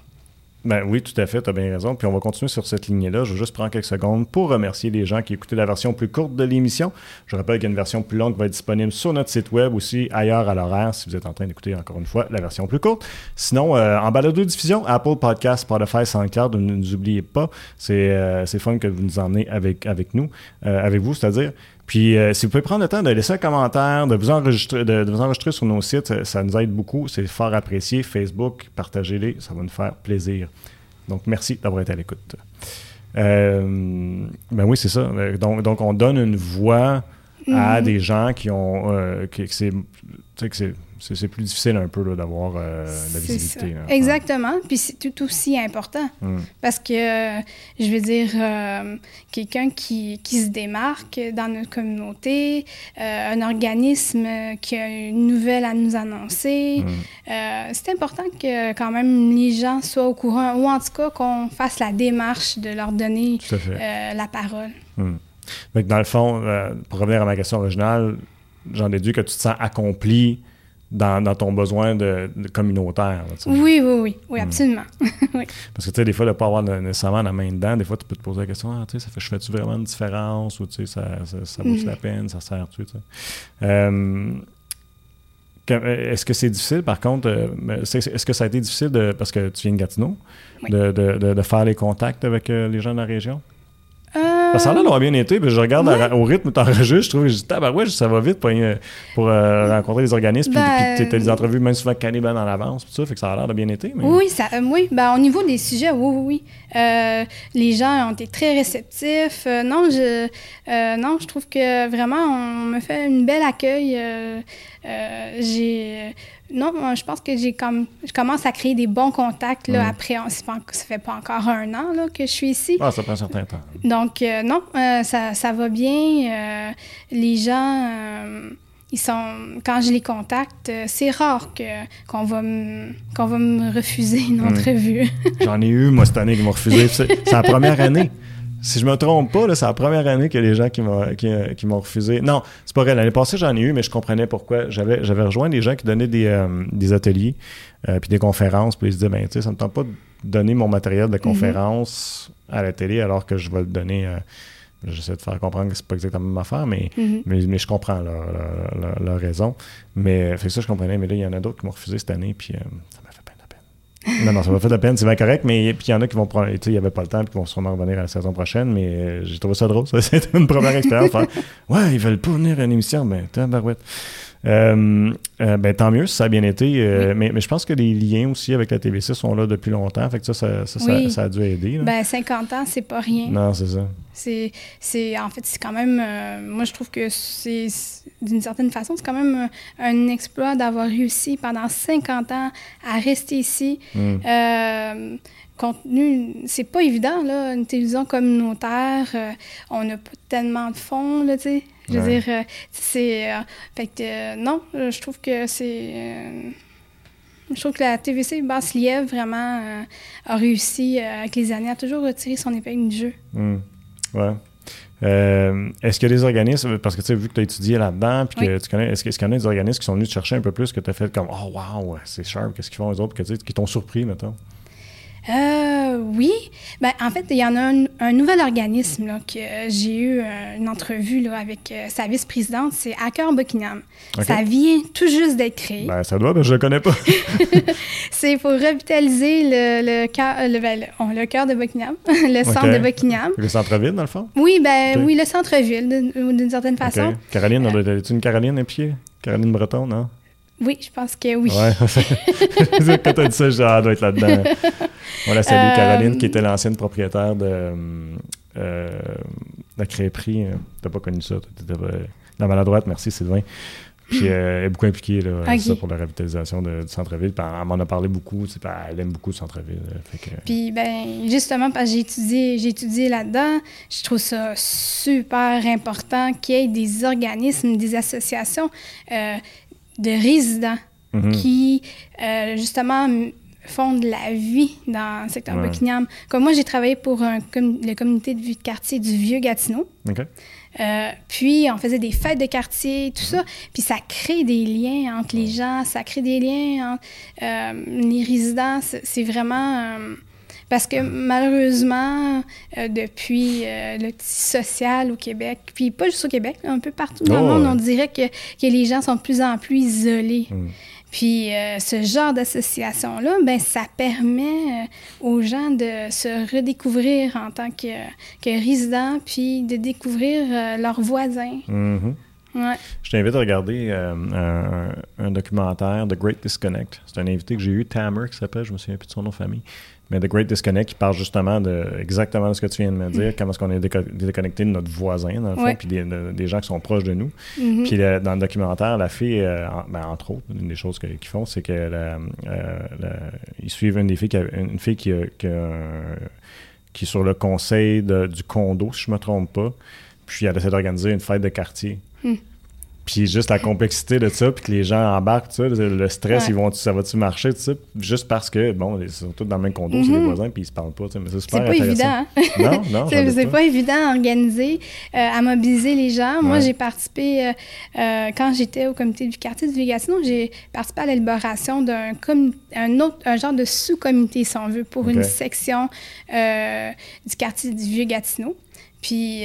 Speaker 1: Ben oui, tout à fait, tu as bien raison. Puis on va continuer sur cette lignée-là. Je vais juste prendre quelques secondes pour remercier les gens qui écoutaient la version plus courte de l'émission. Je rappelle qu'il version plus longue va être disponible sur notre site web aussi, ailleurs à l'horaire, si vous êtes en train d'écouter encore une fois la version plus courte. Sinon, euh, en balado-diffusion, Apple Podcast, Spotify, SoundCloud, ne nous oubliez pas. C'est euh, c'est fun que vous nous emmenez avec, avec nous, euh, avec vous, c'est-à-dire. Puis, euh, si vous pouvez prendre le temps de laisser un commentaire, de vous enregistrer, de, de vous enregistrer sur nos sites, ça, ça nous aide beaucoup. C'est fort apprécié. Facebook, partagez-les, ça va nous faire plaisir. Donc, merci d'avoir été à l'écoute. Euh, ben oui, c'est ça. Euh, Donc, donc, on donne une voix à
Speaker 2: Mhm.
Speaker 1: des gens qui ont. euh, que, que c'est, c'est, plus difficile un peu là, d'avoir euh, la visibilité. là.
Speaker 2: Exactement. Puis c'est tout aussi important.
Speaker 1: Mm.
Speaker 2: Parce que, euh, je veux dire, euh, quelqu'un qui, qui se démarque dans notre communauté, un organisme qui a une nouvelle à nous annoncer,
Speaker 1: Mm.
Speaker 2: c'est important que quand même les gens soient au courant, ou en tout cas qu'on fasse la démarche de leur donner la parole.
Speaker 1: Fait que dans le fond, pour revenir à ma question originale, j'en déduis que tu te sens accompli dans, dans ton besoin de, de communautaire. là.
Speaker 2: Oui, oui, oui, oui,
Speaker 1: Mm.
Speaker 2: absolument.
Speaker 1: Parce que tu sais, des fois, de ne pas avoir nécessairement la main dedans, des fois, tu peux te poser la question, ah, tu sais, ça fait, je fais-tu vraiment une différence ou tu sais, ça, ça, ça vaut
Speaker 2: Mhm.
Speaker 1: la peine, ça sert-tu, tu sais? Euh, euh, est-ce que c'est difficile, par contre, euh, est-ce que ça a été difficile, de, parce que tu viens de Gatineau,
Speaker 2: Oui.
Speaker 1: de, de- de- faire les contacts avec les gens de la région?
Speaker 2: Euh,
Speaker 1: Parce que ça a l'air d'avoir bien été, puis je regarde
Speaker 2: Ouais.
Speaker 1: au rythme où t'enregistres, je trouve que je dis, tabarouette, ça va vite pour, euh, pour euh, rencontrer les organismes, puis,
Speaker 2: Ben,
Speaker 1: puis t'as des entrevues même souvent calées bien en avance, puis ça, fait que ça a l'air de bien été. Mais...
Speaker 2: Oui, ça, euh, oui. Ben, au niveau des sujets, oui, oui, oui. Les gens ont été très réceptifs. Non, je, non, je trouve que vraiment, on me fait une belle accueil. J'ai, non, moi, je pense que j'ai comme, je commence à créer des bons contacts là, après. on- ça fait pas encore un an là, que je suis ici.
Speaker 1: Ah, ça prend un certain temps.
Speaker 2: Donc, euh, non, euh, ça, ça va bien. Euh, les gens, ils sont, quand je les contacte, c'est rare que, qu'on, va me, qu'on va me refuser une
Speaker 1: Mm.
Speaker 2: entrevue.
Speaker 1: J'en ai eu, moi, cette année, qui m'ont refusé. C'est c'est la première année. Si je me trompe pas, c'est la première année que les gens qui m'ont, qui, qui m'ont refusé. Non, c'est pas vrai. L'année passée, j'en ai eu, mais je comprenais pourquoi. J'avais, rejoint des gens qui donnaient des, euh, des ateliers euh, puis des conférences. Puis ils se disaient, ben, tu sais, ça me tente pas de donner mon matériel de conférence à la télé alors que je vais le donner. euh, J'essaie de faire comprendre que c'est pas exactement la même affaire, mais,
Speaker 2: Mhm.
Speaker 1: mais, mais je comprends leur, leur- leur- leur raison. Mais fait que ça, je comprenais. Mais là, il y en a d'autres qui m'ont refusé cette année, puis euh, ça m'a fait peine de peine. Non, non, ça m'a fait de la peine, c'est bien correct, mais puis il y en a qui vont prendre, tu sais, il n'y avait pas le temps, puis qui vont sûrement revenir à la saison prochaine, mais euh, j'ai trouvé ça drôle, ça, c'était une première expérience. ouais, ils veulent pas venir à une émission, mais ben, barouette. Euh, euh, ben, tant mieux si ça a bien été. Euh, mais, mais, je pense que les liens aussi avec la TVC sont là depuis longtemps. Fait que ça, ça, ça, ça, a dû aider.
Speaker 2: Ben, 50 ans, c'est pas rien.
Speaker 1: Non, c'est ça.
Speaker 2: C'est, en fait, c'est quand même. moi, je trouve que c'est, d'une certaine façon, c'est quand même un, exploit d'avoir réussi pendant 50 ans à rester ici. Mm contenu, c'est pas évident, là, une télévision communautaire, euh, on n'a pas tellement de fonds, là, tu sais. Je veux dire, euh, c'est... Euh, fait que, non, je trouve que c'est... je trouve que la TVC Basse-Lièvre, vraiment, a réussi, avec les années, à toujours retirer son épingle du jeu.
Speaker 1: Mmh. Ouais. est-ce qu'il y a des organismes, parce que tu sais, vu que tu as étudié là-dedans, puis que tu connais, est-ce, qu'il y en a des organismes qui sont venus te chercher un peu plus, que tu as fait comme, oh wow, c'est sharp, qu'est-ce qu'ils font les autres, que, qui t'ont surpris, mettons?
Speaker 2: Euh, oui. Ben, en fait, il y en a un, nouvel organisme là, que j'ai eu euh, une entrevue là, avec euh, sa vice-présidente, c'est Hacker Buckingham. Ça vient tout juste d'être créé.
Speaker 1: Ben, ça doit, mais je le connais pas.
Speaker 2: c'est pour revitaliser le, le cœur le, ben, le, cœur de Buckingham, le centre de Buckingham.
Speaker 1: Le centre-ville, dans le fond?
Speaker 2: Oui, ben, oui, le centre-ville, d'une certaine façon.
Speaker 1: Caroline, euh, tu une Caroline pied? Caroline Breton, non?
Speaker 2: Oui, je pense que oui.
Speaker 1: Ouais. Quand tu as dit ça, je ah, doit être là-dedans. Voilà, salut euh, Caroline, qui était l'ancienne propriétaire de euh, la crêperie. Euh, t'as pas connu ça. T'étais la maladroite, merci Sylvain. Puis elle est beaucoup impliquée là, ça pour la revitalisation du centre-ville. elle m'en a parlé beaucoup. Elle aime beaucoup le centre-ville.
Speaker 2: Puis ben, justement, parce que j'ai étudié, j'ai étudié là-dedans, je trouve ça super important qu'il y ait des organismes, des associations de résidents mhm. qui, justement, font de la vie dans le secteur Buckingham. Comme moi, j'ai travaillé pour un le communauté de vie de quartier du Vieux-Gatineau. Euh, puis, on faisait des fêtes de quartier, tout ça. Puis, ça crée des liens entre les gens, ça crée des liens entre euh, les résidents. C'est vraiment... Euh, parce que malheureusement, depuis le social au Québec, puis pas juste au Québec, un peu partout dans le monde, on dirait que, que, les gens sont de plus en plus isolés. Mm. Puis euh, ce genre d'association-là, ben ça permet euh, aux gens de se redécouvrir en tant que, que résidents, puis de découvrir euh, leurs voisins.
Speaker 1: Mm-hmm. Ouais. Je t'invite à regarder un, un, documentaire, The Great Disconnect. C'est un invité que j'ai eu, Tamer, qui s'appelle, je me souviens plus de son nom de famille. Mais The Great Disconnect, qui parle justement de exactement de ce que tu viens de me dire, comment est-ce qu'on est déconnecté de notre voisin, dans le fond, puis des, gens qui sont proches de nous. Mm-hmm. Puis dans le documentaire, la fille, euh, ben, entre autres, une des choses qu'ils font, c'est qu'ils euh, suivent une des filles, qui une fille qui, qui, qui, est sur le conseil du condo, si je me trompe pas. Puis elle essaie d'organiser une fête de quartier. Mm. Puis juste la complexité de ça, puis que les gens embarquent, tu sais, le stress, ils vont, ça va-tu marcher, tu sais, juste parce que, bon, ils sont tous dans le même condo, c'est des mhm. voisins, puis ils se parlent pas, tu sais, mais c'est super
Speaker 2: C'est pas évident. Hein?
Speaker 1: non, non.
Speaker 2: c'est pas. évident à organiser, euh, à mobiliser les gens. Moi, j'ai participé, euh, euh, quand j'étais au comité du quartier du Vieux-Gatineau, j'ai participé à l'élaboration d'un un autre, un genre de sous-comité, si on veut, pour une section du quartier du Vieux-Gatineau. Puis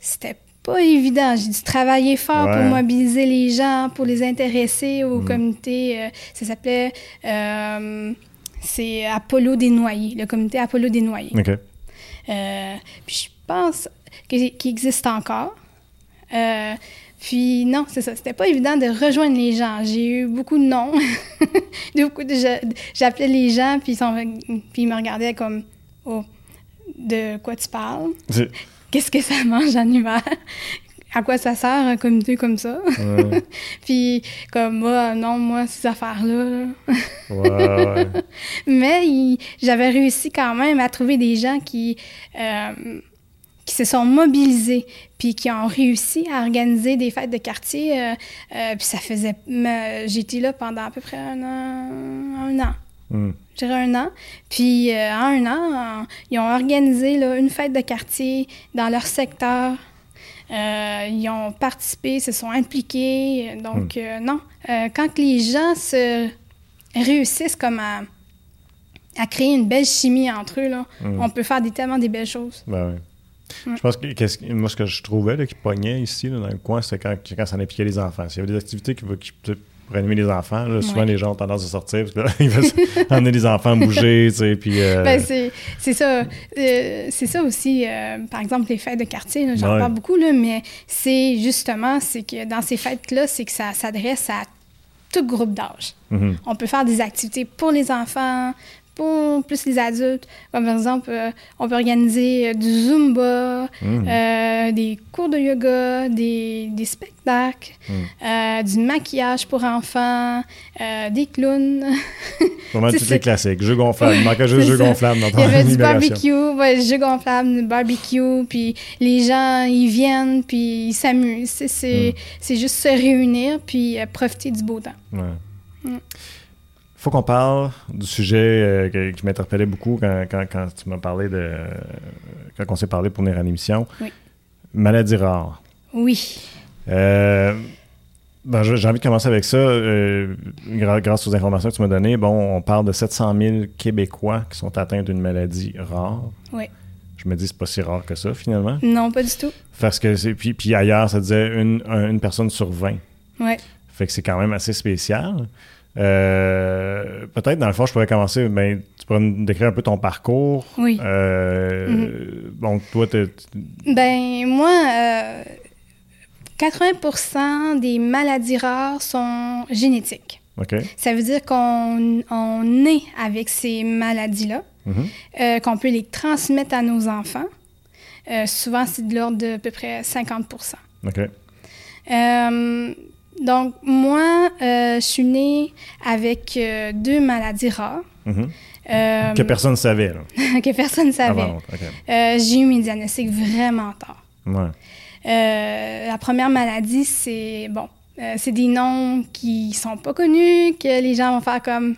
Speaker 2: c'était pas évident. J'ai dû travailler fort pour mobiliser les gens, pour les intéresser au mm. comité. Euh, ça s'appelait. Euh, c'est Apollo des Noyers, le comité Apollo des Noyers.
Speaker 1: OK.
Speaker 2: Euh, puis je pense qu'il existe encore. puis non, c'est ça. C'était pas évident de rejoindre les gens. J'ai eu beaucoup de noms. j'appelais les gens, puis ils, sont, puis ils me regardaient comme Oh, de quoi tu parles? Qu'est-ce que ça mange en hiver? à quoi ça sert un comité comme ça? Puis, comme moi, non, moi, ces affaires-là. ouais, Mais j'avais réussi quand même à trouver des gens qui, euh, qui se sont mobilisés, puis qui ont réussi à organiser des fêtes de quartier. Euh, euh, puis ça faisait. J'étais là pendant à peu près un an. Un an. Hmm. Je dirais un an. Puis euh, en un an, ils ont organisé une fête de quartier dans leur secteur. Euh, ils ont participé, se sont impliqués. Donc, hmm. euh, non. quand les gens se réussissent comme à, créer une belle chimie entre eux, là, hmm. on peut faire des, tellement des belles choses.
Speaker 1: Ben je pense que moi, ce que je trouvais qui pognait ici, dans le coin, c'est quand, quand ça impliquait les enfants. S'il y avait des activités qui, qui pour animer les enfants. souvent, les gens ont tendance à sortir parce qu'ils veulent emmener les enfants bouger, tu sais, puis... Euh,
Speaker 2: ben, c'est ça. Euh, c'est ça aussi, euh, par exemple, les fêtes de quartier, j'en parle beaucoup, là, mais c'est justement, c'est que dans ces fêtes-là, c'est que ça s'adresse à tout groupe d'âge. Mm-hmm. On peut faire des activités pour les enfants, plus les adultes. Comme par exemple, euh, on peut organiser euh, du Zumba, mmh. euh, des cours de yoga, des, des spectacles, mmh. du maquillage pour enfants, des clowns.
Speaker 1: Vraiment tous les classiques. Jeux gonflables. Il manquait juste jeux gonflables dans ton
Speaker 2: Il y avait du barbecue, ouais, jeux gonflables, barbecue, puis les gens, ils viennent, puis ils s'amusent. C'est mmh. juste se réunir, puis profiter du beau temps.
Speaker 1: Ouais faut qu'on parle du sujet euh, qui m'interpellait beaucoup quand, tu m'as parlé de. quand on s'est parlé pour venir à l'émission. Oui. Maladie rare.
Speaker 2: Oui.
Speaker 1: Euh, ben, j'ai envie de commencer avec ça. Euh, grâce aux informations que tu m'as données, bon, on parle de 700 000 Québécois qui sont atteints d'une maladie rare.
Speaker 2: Oui.
Speaker 1: Je me dis, c'est pas si rare que ça, finalement.
Speaker 2: Non, pas du tout.
Speaker 1: Parce que puis, puis ailleurs, ça disait une, une personne sur 20.
Speaker 2: Oui.
Speaker 1: Fait que c'est quand même assez spécial. Euh, peut-être, dans le fond, je pourrais commencer. Ben, tu pourrais nous décrire un peu ton parcours.
Speaker 2: Oui.
Speaker 1: Euh, mhm. Donc, toi, tu.
Speaker 2: Ben, moi, 80% euh, des maladies rares sont génétiques.
Speaker 1: OK.
Speaker 2: Ça veut dire qu'on on naît avec ces maladies-là, mhm. qu'on peut les transmettre à nos enfants. souvent, c'est de l'ordre de à peu près 50%
Speaker 1: OK.
Speaker 2: Donc, moi, euh, je suis née avec euh, deux maladies rares.
Speaker 1: Mhm. Euh, que personne ne savait. Là.
Speaker 2: que personne ne savait. J'ai eu mes diagnostics vraiment tard. la première maladie, c'est bon, c'est des noms qui sont pas connus, que les gens vont faire comme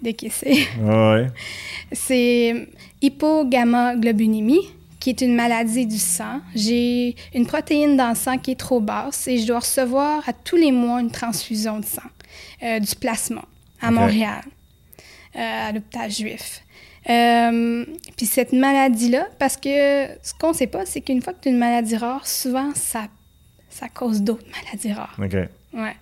Speaker 2: de qui c'est.
Speaker 1: Ouais.
Speaker 2: c'est hypogammaglobulinémie qui est une maladie du sang. J'ai une protéine dans le sang qui est trop basse et je dois recevoir à tous les mois une transfusion de sang, euh, du plasma, à Montréal, euh, à l'hôpital juif. Euh, puis cette maladie-là, parce que ce qu'on ne sait pas, c'est qu'une fois que tu as une maladie rare, souvent ça, ça cause d'autres maladies rares.
Speaker 1: OK.
Speaker 2: Ouais.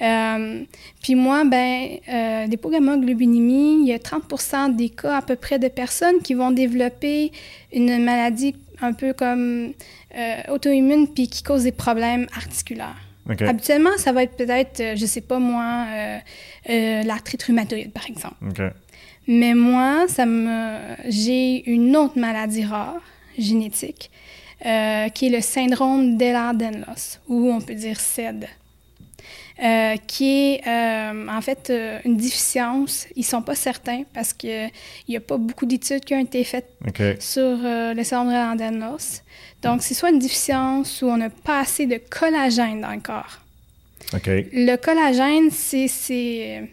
Speaker 2: Euh, puis moi, ben, euh, l'hypogammaglobulinémie, il y a 30% des cas à peu près de personnes qui vont développer une maladie un peu comme euh, auto-immune puis qui cause des problèmes articulaires. Habituellement, ça va être peut-être, je sais pas moi, l'arthrite rhumatoïde, par exemple. Mais moi, ça me, j'ai une autre maladie rare, génétique, qui est le syndrome d'Ehlers-Danlos, ou on peut dire SED. Euh, qui est euh, en fait euh, une déficience. Ils ne sont pas certains parce qu'il n'y a pas beaucoup d'études qui ont été faites sur le syndrome de Landanos. Donc, c'est soit une déficience ou on n'a pas assez de collagène dans le corps. Le collagène, c'est.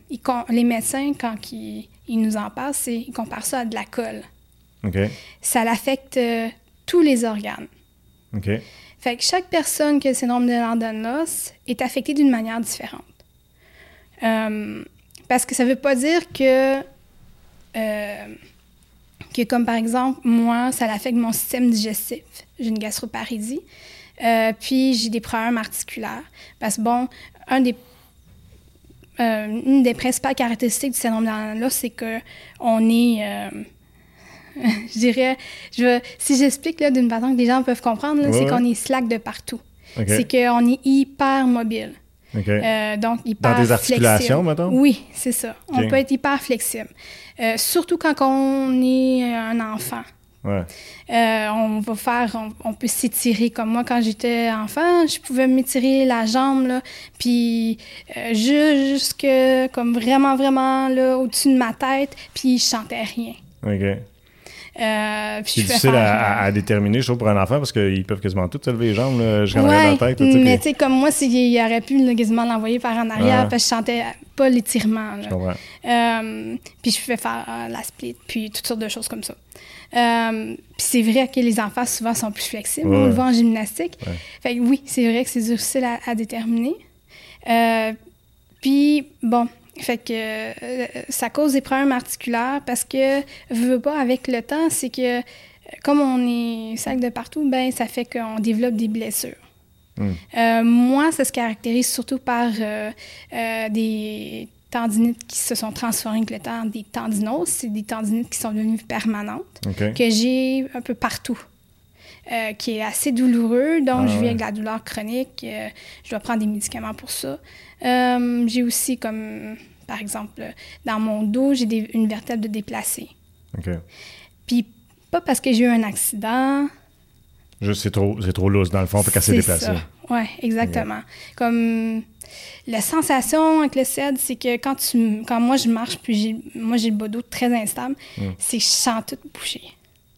Speaker 2: Les médecins, quand ils, nous en parlent, ils comparent ça à de la colle. Ça l'affecte tous les organes. Fait que chaque personne qui a le syndrome de Landanos est affectée d'une manière différente. Euh, parce que ça ne veut pas dire que, euh, que, comme par exemple, moi, ça affecte mon système digestif. J'ai une gastroparésie. Euh, puis j'ai des problèmes articulaires. Parce que, bon, des, une des principales caractéristiques du syndrome de Landanos, c'est qu'on est je dirais, je si j'explique d'une façon que les gens peuvent comprendre, c'est qu'on est slack de partout. C'est qu'on est hyper mobile. Euh, donc, hyper
Speaker 1: Dans des articulations, maintenant?
Speaker 2: Oui, c'est ça. On peut être hyper flexible. Euh, surtout quand on est un enfant.
Speaker 1: Ouais.
Speaker 2: Euh, on va faire, on, peut s'étirer. Comme moi, quand j'étais enfant, je pouvais m'étirer la jambe, là, puis jusque, comme vraiment, vraiment, là, au-dessus de ma tête, puis je chantais rien.
Speaker 1: OK.
Speaker 2: Euh,
Speaker 1: c'est difficile à, déterminer, je trouve, pour un enfant, parce qu'ils peuvent quasiment tout se lever les jambes jusqu'à ouais, la tête.
Speaker 2: mais tu sais, comme moi, il aurait pu quasiment l'envoyer par en arrière, parce que je sentais pas l'étirement. Euh, puis je pouvais faire euh, la split, puis toutes sortes de choses comme ça. puis c'est vrai que les enfants, souvent, sont plus flexibles. On le voit en gymnastique. Fait que oui, c'est vrai que c'est difficile à, à déterminer. puis, bon, fait que euh, ça cause des problèmes articulaires parce que, veux pas, avec le temps, c'est que comme on est sac de partout, ben ça fait qu'on développe des blessures.
Speaker 1: Hmm.
Speaker 2: Euh, moi, ça se caractérise surtout par euh, des tendinites qui se sont transformées avec le temps, des tendinoses. C'est des tendinites qui sont devenues permanentes, que j'ai un peu partout. euh, qui est assez douloureux, donc
Speaker 1: Ah
Speaker 2: je vis
Speaker 1: ouais.
Speaker 2: avec de la douleur chronique. euh, je dois prendre des médicaments pour ça. Euh, j'ai aussi, comme par exemple, dans mon dos, j'ai des- une vertèbre de déplacée.
Speaker 1: OK.
Speaker 2: Puis pas parce que j'ai eu un accident.
Speaker 1: Juste, c'est trop, c'est trop loose dans le fond, fait qu'elle s'est déplacée.
Speaker 2: Oui, exactement. Comme la sensation avec le CED, c'est que quand, tu, quand moi je marche, puis j'ai, moi j'ai le bas dos très instable,
Speaker 1: Mm.
Speaker 2: c'est que je sens tout bouger.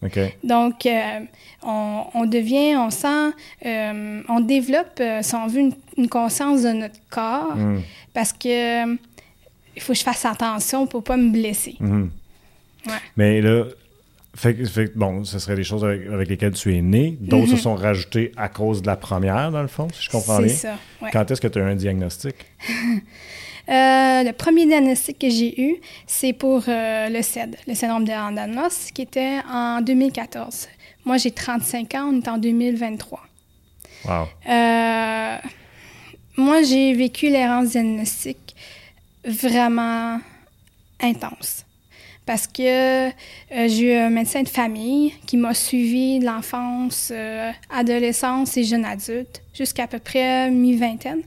Speaker 1: OK.
Speaker 2: Donc, euh, on, on devient, on sent, euh, on développe, euh, si on veut, une, une conscience de notre corps
Speaker 1: Hmm.
Speaker 2: parce que il faut que je fasse attention pour pas me blesser.
Speaker 1: Mhm.
Speaker 2: Ouais.
Speaker 1: Mais là, fait, fait bon, ce serait des choses avec, avec lesquelles tu es né. D'autres se sont rajoutées à cause de la première, dans le fond, si je comprends
Speaker 2: Mhm. C'est
Speaker 1: bien.
Speaker 2: ça. ouais.
Speaker 1: Quand est-ce que tu as eu un diagnostic?
Speaker 2: Euh, le premier diagnostic que j'ai eu, c'est pour euh, le CED, le syndrome de Landanos, qui était en 2014. Moi, j'ai 35 ans, on est en 2023.
Speaker 1: Wow.
Speaker 2: Euh, moi, j'ai vécu l'errance diagnostique vraiment intense. Parce que euh, j'ai eu un médecin de famille qui m'a suivi de l'enfance, euh, adolescence et jeune adulte, jusqu'à peu près mi-vingtaine,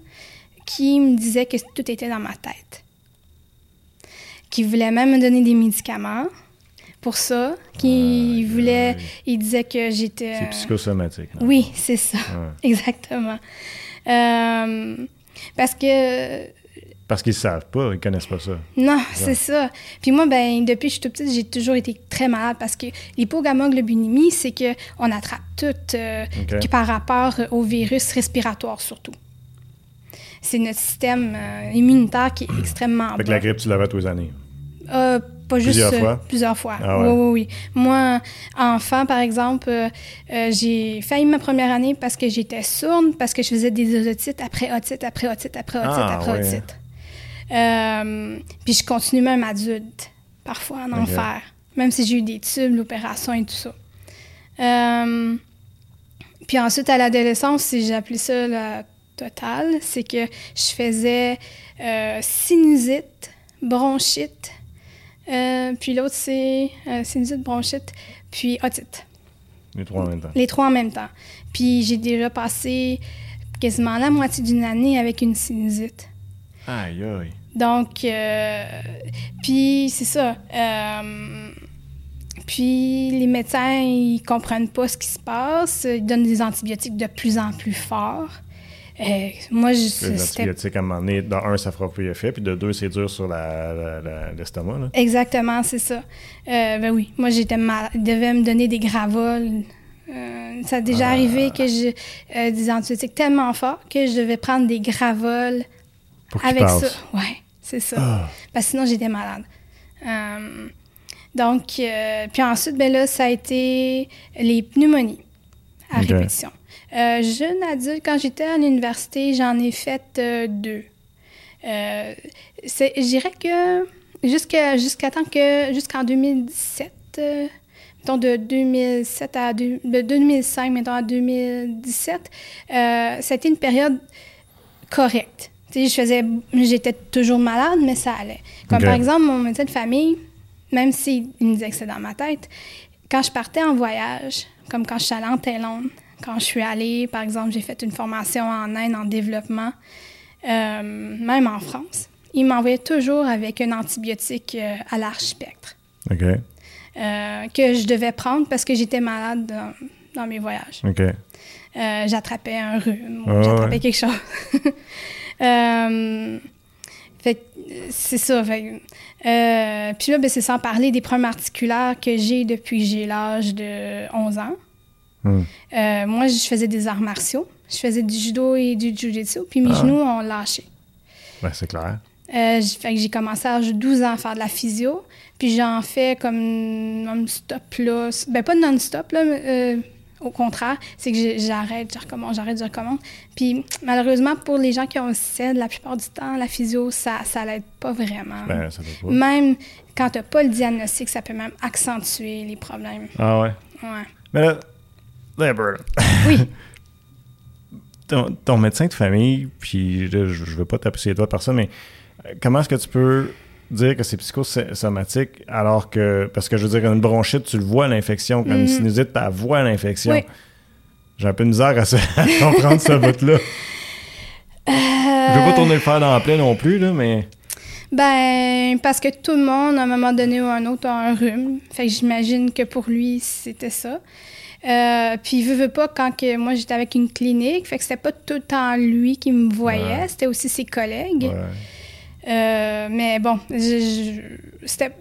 Speaker 2: qui me disait que tout était dans ma tête. Qui voulait même me donner des médicaments pour ça, qui voulait, il disait que j'étais...
Speaker 1: C'est psychosomatique. non?
Speaker 2: Oui, c'est ça. Exactement. Euh, parce que,
Speaker 1: Parce qu'ils ne savent pas, ils connaissent pas ça.
Speaker 2: non, c'est ça. Puis moi, ben, depuis que je suis toute petite, j'ai toujours été très malade parce que l'hypogammaglobulinémie, c'est qu'on attrape tout euh, par rapport au virus respiratoire surtout. C'est notre système euh, immunitaire qui est extrêmement
Speaker 1: Fait que la grippe, tu l'avais tous les années.
Speaker 2: Euh, pas juste
Speaker 1: Plusieurs
Speaker 2: euh,
Speaker 1: fois?
Speaker 2: plusieurs fois.
Speaker 1: Ah ouais?
Speaker 2: Oui, oui, oui. Moi, enfant, par exemple, j'ai failli ma première année parce que j'étais sourde, parce que je faisais des otites après otite, après otite, après otite,
Speaker 1: Ah,
Speaker 2: après
Speaker 1: ouais.
Speaker 2: otite. Euh, puis je continue même adulte, parfois en
Speaker 1: Ok.
Speaker 2: enfer, même si j'ai eu des tubes, l'opération et tout ça. Euh, puis ensuite, à l'adolescence, si appelé ça la totale, c'est que je faisais euh, sinusite, bronchite, puis l'autre, c'est sinusite, bronchite, puis otite.
Speaker 1: Les trois en même temps.
Speaker 2: Les trois en même temps. Puis j'ai déjà passé quasiment la moitié d'une année avec une sinusite.
Speaker 1: Aïe, aïe.
Speaker 2: Donc, euh, puis c'est ça. euh, puis les médecins, ils comprennent pas ce qui se passe. Ils donnent des antibiotiques de plus en plus forts. Euh, moi, je,
Speaker 1: Les antibiotiques, à un moment donné, de un, ça fera plus effet, puis de deux, c'est dur sur la- la- la- l'estomac.
Speaker 2: Exactement, c'est ça. Ben oui, moi j'étais malade. Ils devaient me donner des gravoles. Euh, ça a déjà
Speaker 1: Ah.
Speaker 2: arrivé que j'ai euh, des antibiotiques tellement forts que je devais prendre des gravoles
Speaker 1: Pour
Speaker 2: avec ça. Ouais, c'est ça.
Speaker 1: Ah.
Speaker 2: Parce que sinon j'étais malade. Euh, donc, euh, puis ensuite, ben là, ça a été les pneumonies à répétition. Euh, jeune adulte, quand j'étais à l'université, j'en ai fait deux. Je dirais que jusqu'à jusqu'à temps que jusqu'en 2017, euh, mettons de 2007 à de 2005 mettons à 2017, euh, c'était une période correcte. Je faisais, j'étais toujours malade, mais ça allait. Comme par exemple mon médecin de famille, même s'il me disait que c'était dans ma tête, quand je partais en voyage, comme quand je suis allée en Thaïlande, quand je suis allée, par exemple, j'ai fait une formation en Inde en développement, euh, même en France, il m'envoyait toujours avec un antibiotique euh, à large spectre
Speaker 1: OK.
Speaker 2: euh, que je devais prendre parce que j'étais malade dans, dans mes voyages.
Speaker 1: OK.
Speaker 2: J'attrapais un rhume, j'attrapais
Speaker 1: ouais.
Speaker 2: quelque chose. Euh, fait c'est ça. fait euh, puis là, ben, c'est sans parler des problèmes articulaires que j'ai depuis que j'ai l'âge de 11 ans.
Speaker 1: Hmm.
Speaker 2: Euh, moi, je faisais des arts martiaux. Je faisais du judo et du jiu-jitsu, puis mes
Speaker 1: Ah.
Speaker 2: genoux ont lâché.
Speaker 1: Ben, c'est clair.
Speaker 2: Euh, j- fait que j'ai commencé à l'âge de 12 ans à faire de la physio, puis j'en fais comme non-stop là. Ben pas non-stop là, mais, au contraire, c'est que j'arrête, je recommence, j'arrête, je recommence. Puis malheureusement pour les gens qui ont le CED, la plupart du temps, la physio, ça ça l'aide pas vraiment.
Speaker 1: Ben, ça pas.
Speaker 2: Même quand t'as pas le diagnostic, ça peut même accentuer les problèmes.
Speaker 1: Ah ouais?
Speaker 2: Ouais.
Speaker 1: Mais là, là,
Speaker 2: Oui.
Speaker 1: ton, médecin de famille, puis je, je veux pas taper sur les doigts de personne, mais euh, comment est-ce que tu peux dire que c'est psychosomatique alors que, parce que je veux dire, une bronchite, tu le vois l'infection, comme une mm-hmm. sinusite, tu vois l'infection. J'ai un peu de misère à, comprendre ce bout-là. Je veux pas tourner le fer dans la plaie non plus, là, mais.
Speaker 2: Ben, parce que tout le monde, à un moment donné ou un autre, a un rhume. Fait que j'imagine que pour lui, c'était ça. Euh, puis, il veut, pas, quand que moi j'étais avec une clinique, fait que c'était pas tout le temps lui qui me voyait, c'était aussi ses collègues. Euh, mais bon, c'était.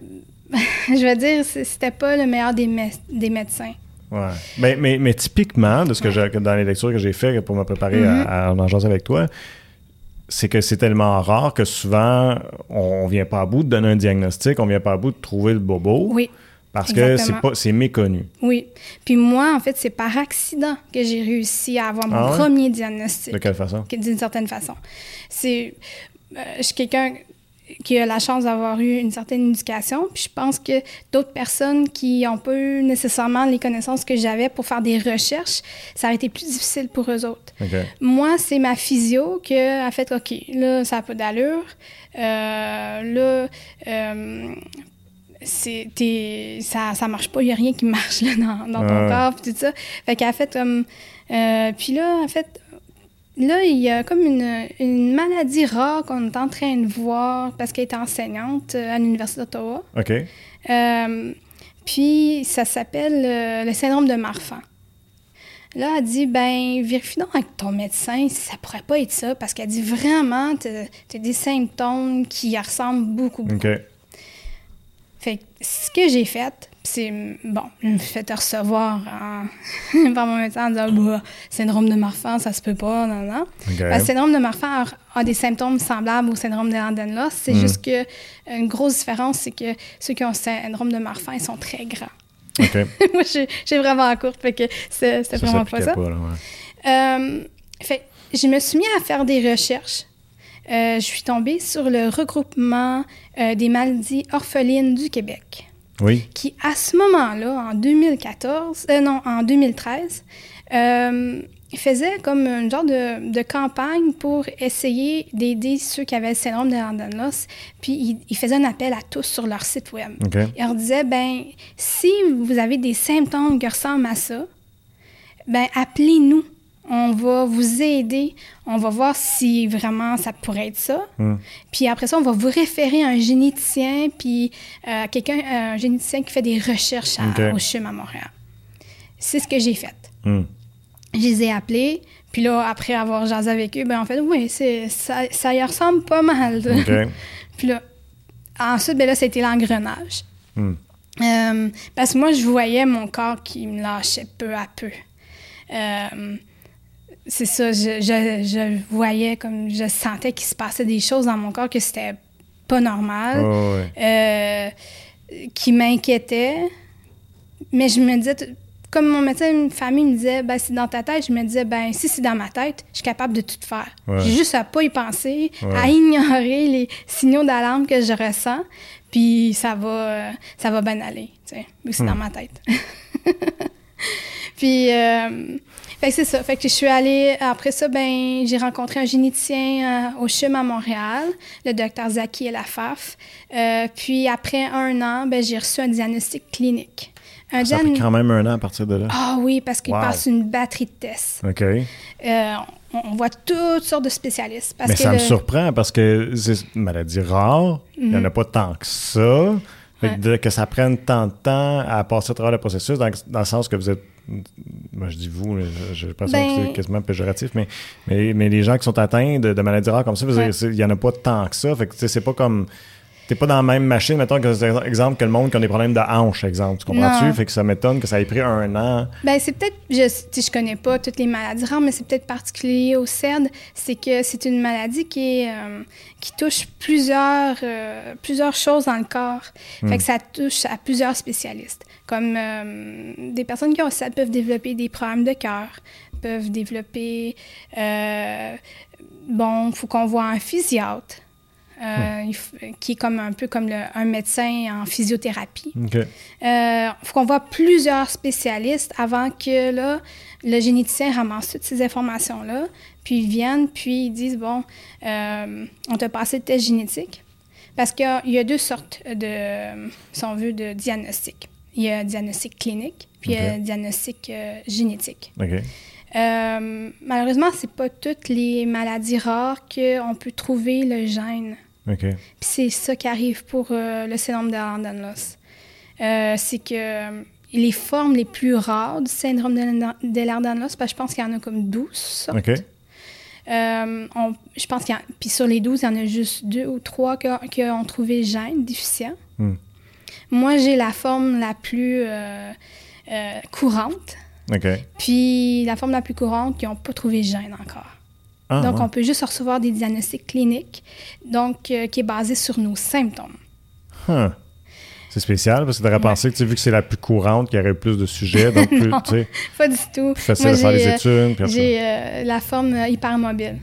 Speaker 2: je vais dire, c'était pas le meilleur des, des médecins.
Speaker 1: Ouais. Mais, mais, mais, typiquement, de ce que j'ai dans les lectures que j'ai fait pour me préparer à, à, en avec toi, c'est que c'est tellement rare que souvent, on, vient pas à bout de donner un diagnostic, on vient pas à bout de trouver le bobo.
Speaker 2: Oui.
Speaker 1: Parce que c'est pas c'est méconnu.
Speaker 2: Oui. Puis moi, en fait, c'est par accident que j'ai réussi à avoir mon ah premier diagnostic.
Speaker 1: De quelle façon?
Speaker 2: D'une certaine façon. C'est. Euh, je suis quelqu'un qui a la chance d'avoir eu une certaine éducation. Puis je pense que d'autres personnes qui n'ont pas eu nécessairement les connaissances que j'avais pour faire des recherches, ça aurait été plus difficile pour eux autres. Moi, c'est ma physio qui a fait OK, là, ça n'a pas d'allure. Euh, là, euh, ça, ça marche pas, il n'y a rien qui marche là, dans, ton corps, puis tout ça. Fait qu'elle a fait comme. Euh, puis là, en fait, Là, il y a comme une, maladie rare qu'on est en train de voir parce qu'elle est enseignante euh, à l'Université d'Ottawa.
Speaker 1: OK.
Speaker 2: Euh, puis, ça s'appelle euh, le syndrome de Marfan. Là, elle dit, ben, vérifie donc avec ton médecin si ça pourrait pas être ça, parce qu'elle dit vraiment, tu as, des symptômes qui ressemblent beaucoup, beaucoup. OK. Fait que ce que j'ai fait, c'est bon, je me fais te recevoir par mon médecin en disant bah, syndrome de Marfan, ça se peut pas, non, non. Le syndrome de Marfan a, des symptômes semblables au syndrome de Landenloss. C'est hmm. juste que une grosse différence, c'est que ceux qui ont le syndrome de Marfan, ils sont très grands. Moi, j'ai vraiment en courte, fait que c'est vraiment pas ça. Euh, fait, je me suis mis à faire des recherches. Euh, je suis tombée sur le regroupement euh, des maladies orphelines du Québec.
Speaker 1: Oui.
Speaker 2: Qui, à ce moment-là, en 2014, euh, non, en 2013, euh, faisait comme une genre de, campagne pour essayer d'aider ceux qui avaient le syndrome de Landanos. Puis il, faisait un appel à tous sur leur site web. Il leur disait, ben si vous avez des symptômes qui ressemblent à ça, ben appelez-nous on va vous aider, on va voir si vraiment ça pourrait être ça. Hmm. Puis après ça, on va vous référer à un généticien, puis euh, quelqu'un, un généticien qui fait des recherches au CHUM à Montréal. C'est ce que j'ai fait. Hmm. Je les ai appelés, puis là, après avoir jasé avec eux, ben en fait, oui, c'est, ça, ça y ressemble pas mal. puis là, ensuite, ben là, c'était l'engrenage. Hmm. Euh, parce que moi, je voyais mon corps qui me lâchait peu à peu. Euh, c'est ça, je, je, voyais comme je sentais qu'il se passait des choses dans mon corps que c'était pas normal, euh, qui m'inquiétait. Mais je me disais, comme mon médecin une famille me disait, ben, c'est dans ta tête, je me disais, ben, si c'est dans ma tête, je suis capable de tout faire. J'ai juste à pas y penser, à ignorer les signaux d'alarme que je ressens, puis ça va, ça va bien aller, tu sais, c'est dans hmm. ma tête. puis, euh, fait que c'est ça. Fait que je suis allée, après ça, ben, j'ai rencontré un généticien euh, au CHUM à Montréal, le docteur Zaki Elafaf. Euh, puis après un an, ben, j'ai reçu un diagnostic clinique.
Speaker 1: Un ça a quand même un an à partir de là.
Speaker 2: Ah oui, parce qu'il passe une batterie de tests.
Speaker 1: OK.
Speaker 2: Euh, on, voit toutes sortes de spécialistes.
Speaker 1: Mais ça me surprend parce que c'est une maladie rare. Il n'y en a mhm. pas tant que ça. que ça prenne tant de temps à passer à travers le processus, dans, dans le sens que vous êtes moi je dis vous, je pense que c'est ben quasiment péjoratif, mais, mais, mais, les gens qui sont atteints de, maladies rares comme ça, il n'y en a pas tant que ça. Fait que c'est pas comme T'es pas dans la même machine, mettons, que, exemple, que le monde qui a des problèmes de hanche, exemple. Tu comprends-tu? Fait que ça m'étonne que ça ait pris un an.
Speaker 2: Ben, c'est peut-être, je, je connais pas toutes les maladies rares, mais c'est peut-être particulier au CED. C'est que c'est une maladie qui est, euh, qui touche plusieurs, euh, plusieurs choses dans le corps. Fait hmm. que ça touche à plusieurs spécialistes. Comme euh, des personnes qui ont ça peuvent développer des problèmes de cœur, peuvent développer, bon, il faut qu'on voit un physiatre. Euh, qui est comme un peu comme un médecin en physiothérapie. Il euh, faut qu'on voit plusieurs spécialistes avant que là, le généticien ramasse toutes ces informations-là, puis ils viennent, puis ils disent, bon, euh, on t'a passé le test génétique. Parce qu'il y, a deux sortes de, si on veut, de diagnostic. Il y a diagnostic clinique, puis il y a diagnostic euh, génétique.
Speaker 1: OK.
Speaker 2: Euh, malheureusement, c'est pas toutes les maladies rares qu'on peut trouver le gène. Puis c'est ça qui arrive pour euh, le syndrome de Ehlers-Danlos. Euh, c'est que les formes les plus rares du syndrome de Ehlers-Danlos, parce que je pense qu'il y en a comme 12 sortes. Euh, on- je pense qu'il y en, puis sur les 12, il y en a juste deux ou trois qui ont, qui ont trouvé le gène déficient.
Speaker 1: Hmm.
Speaker 2: Moi, j'ai la forme la plus euh, euh, courante.
Speaker 1: OK.
Speaker 2: Puis la forme la plus courante, qui n'ont pas trouvé le gène encore.
Speaker 1: Ah,
Speaker 2: donc,
Speaker 1: ouais.
Speaker 2: on peut juste recevoir des diagnostics cliniques, donc euh, qui est basé sur nos symptômes.
Speaker 1: Huh. C'est spécial parce que tu aurais pensé que tu vu que c'est la plus courante, qu'il y aurait plus de sujets, donc plus,
Speaker 2: Non.
Speaker 1: sais,
Speaker 2: Pas du tout.
Speaker 1: plus facile
Speaker 2: Moi,
Speaker 1: faire
Speaker 2: j'ai,
Speaker 1: les études.
Speaker 2: J'ai euh, la forme hypermobile.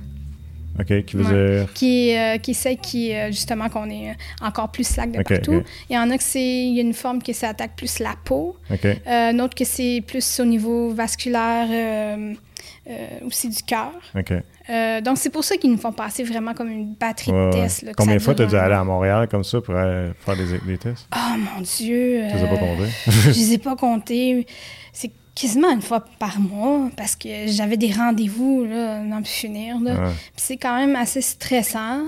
Speaker 1: OK, qui veut
Speaker 2: Ouais.
Speaker 1: dire?
Speaker 2: qui euh, qui celle qui, euh, justement, qu'on est euh, encore plus slack de
Speaker 1: Ok,
Speaker 2: partout.
Speaker 1: ok.
Speaker 2: Il y en a que c'est, une forme qui s'attaque plus la peau,
Speaker 1: OK.
Speaker 2: euh, une autre que c'est plus au niveau vasculaire, aussi du cœur. Donc, c'est pour ça qu'ils nous font passer vraiment comme une batterie
Speaker 1: Ouais,
Speaker 2: de tests. là, que
Speaker 1: Combien
Speaker 2: ça
Speaker 1: de fois tu as dû aller à Montréal comme ça pour aller faire des, des tests?
Speaker 2: Oh mon Dieu!
Speaker 1: Tu les as pas comptés?
Speaker 2: je les ai pas comptés. C'est quasiment une fois par mois parce que j'avais des rendez-vous, là, n'en plus finir. Là.
Speaker 1: Ouais.
Speaker 2: C'est quand même assez stressant.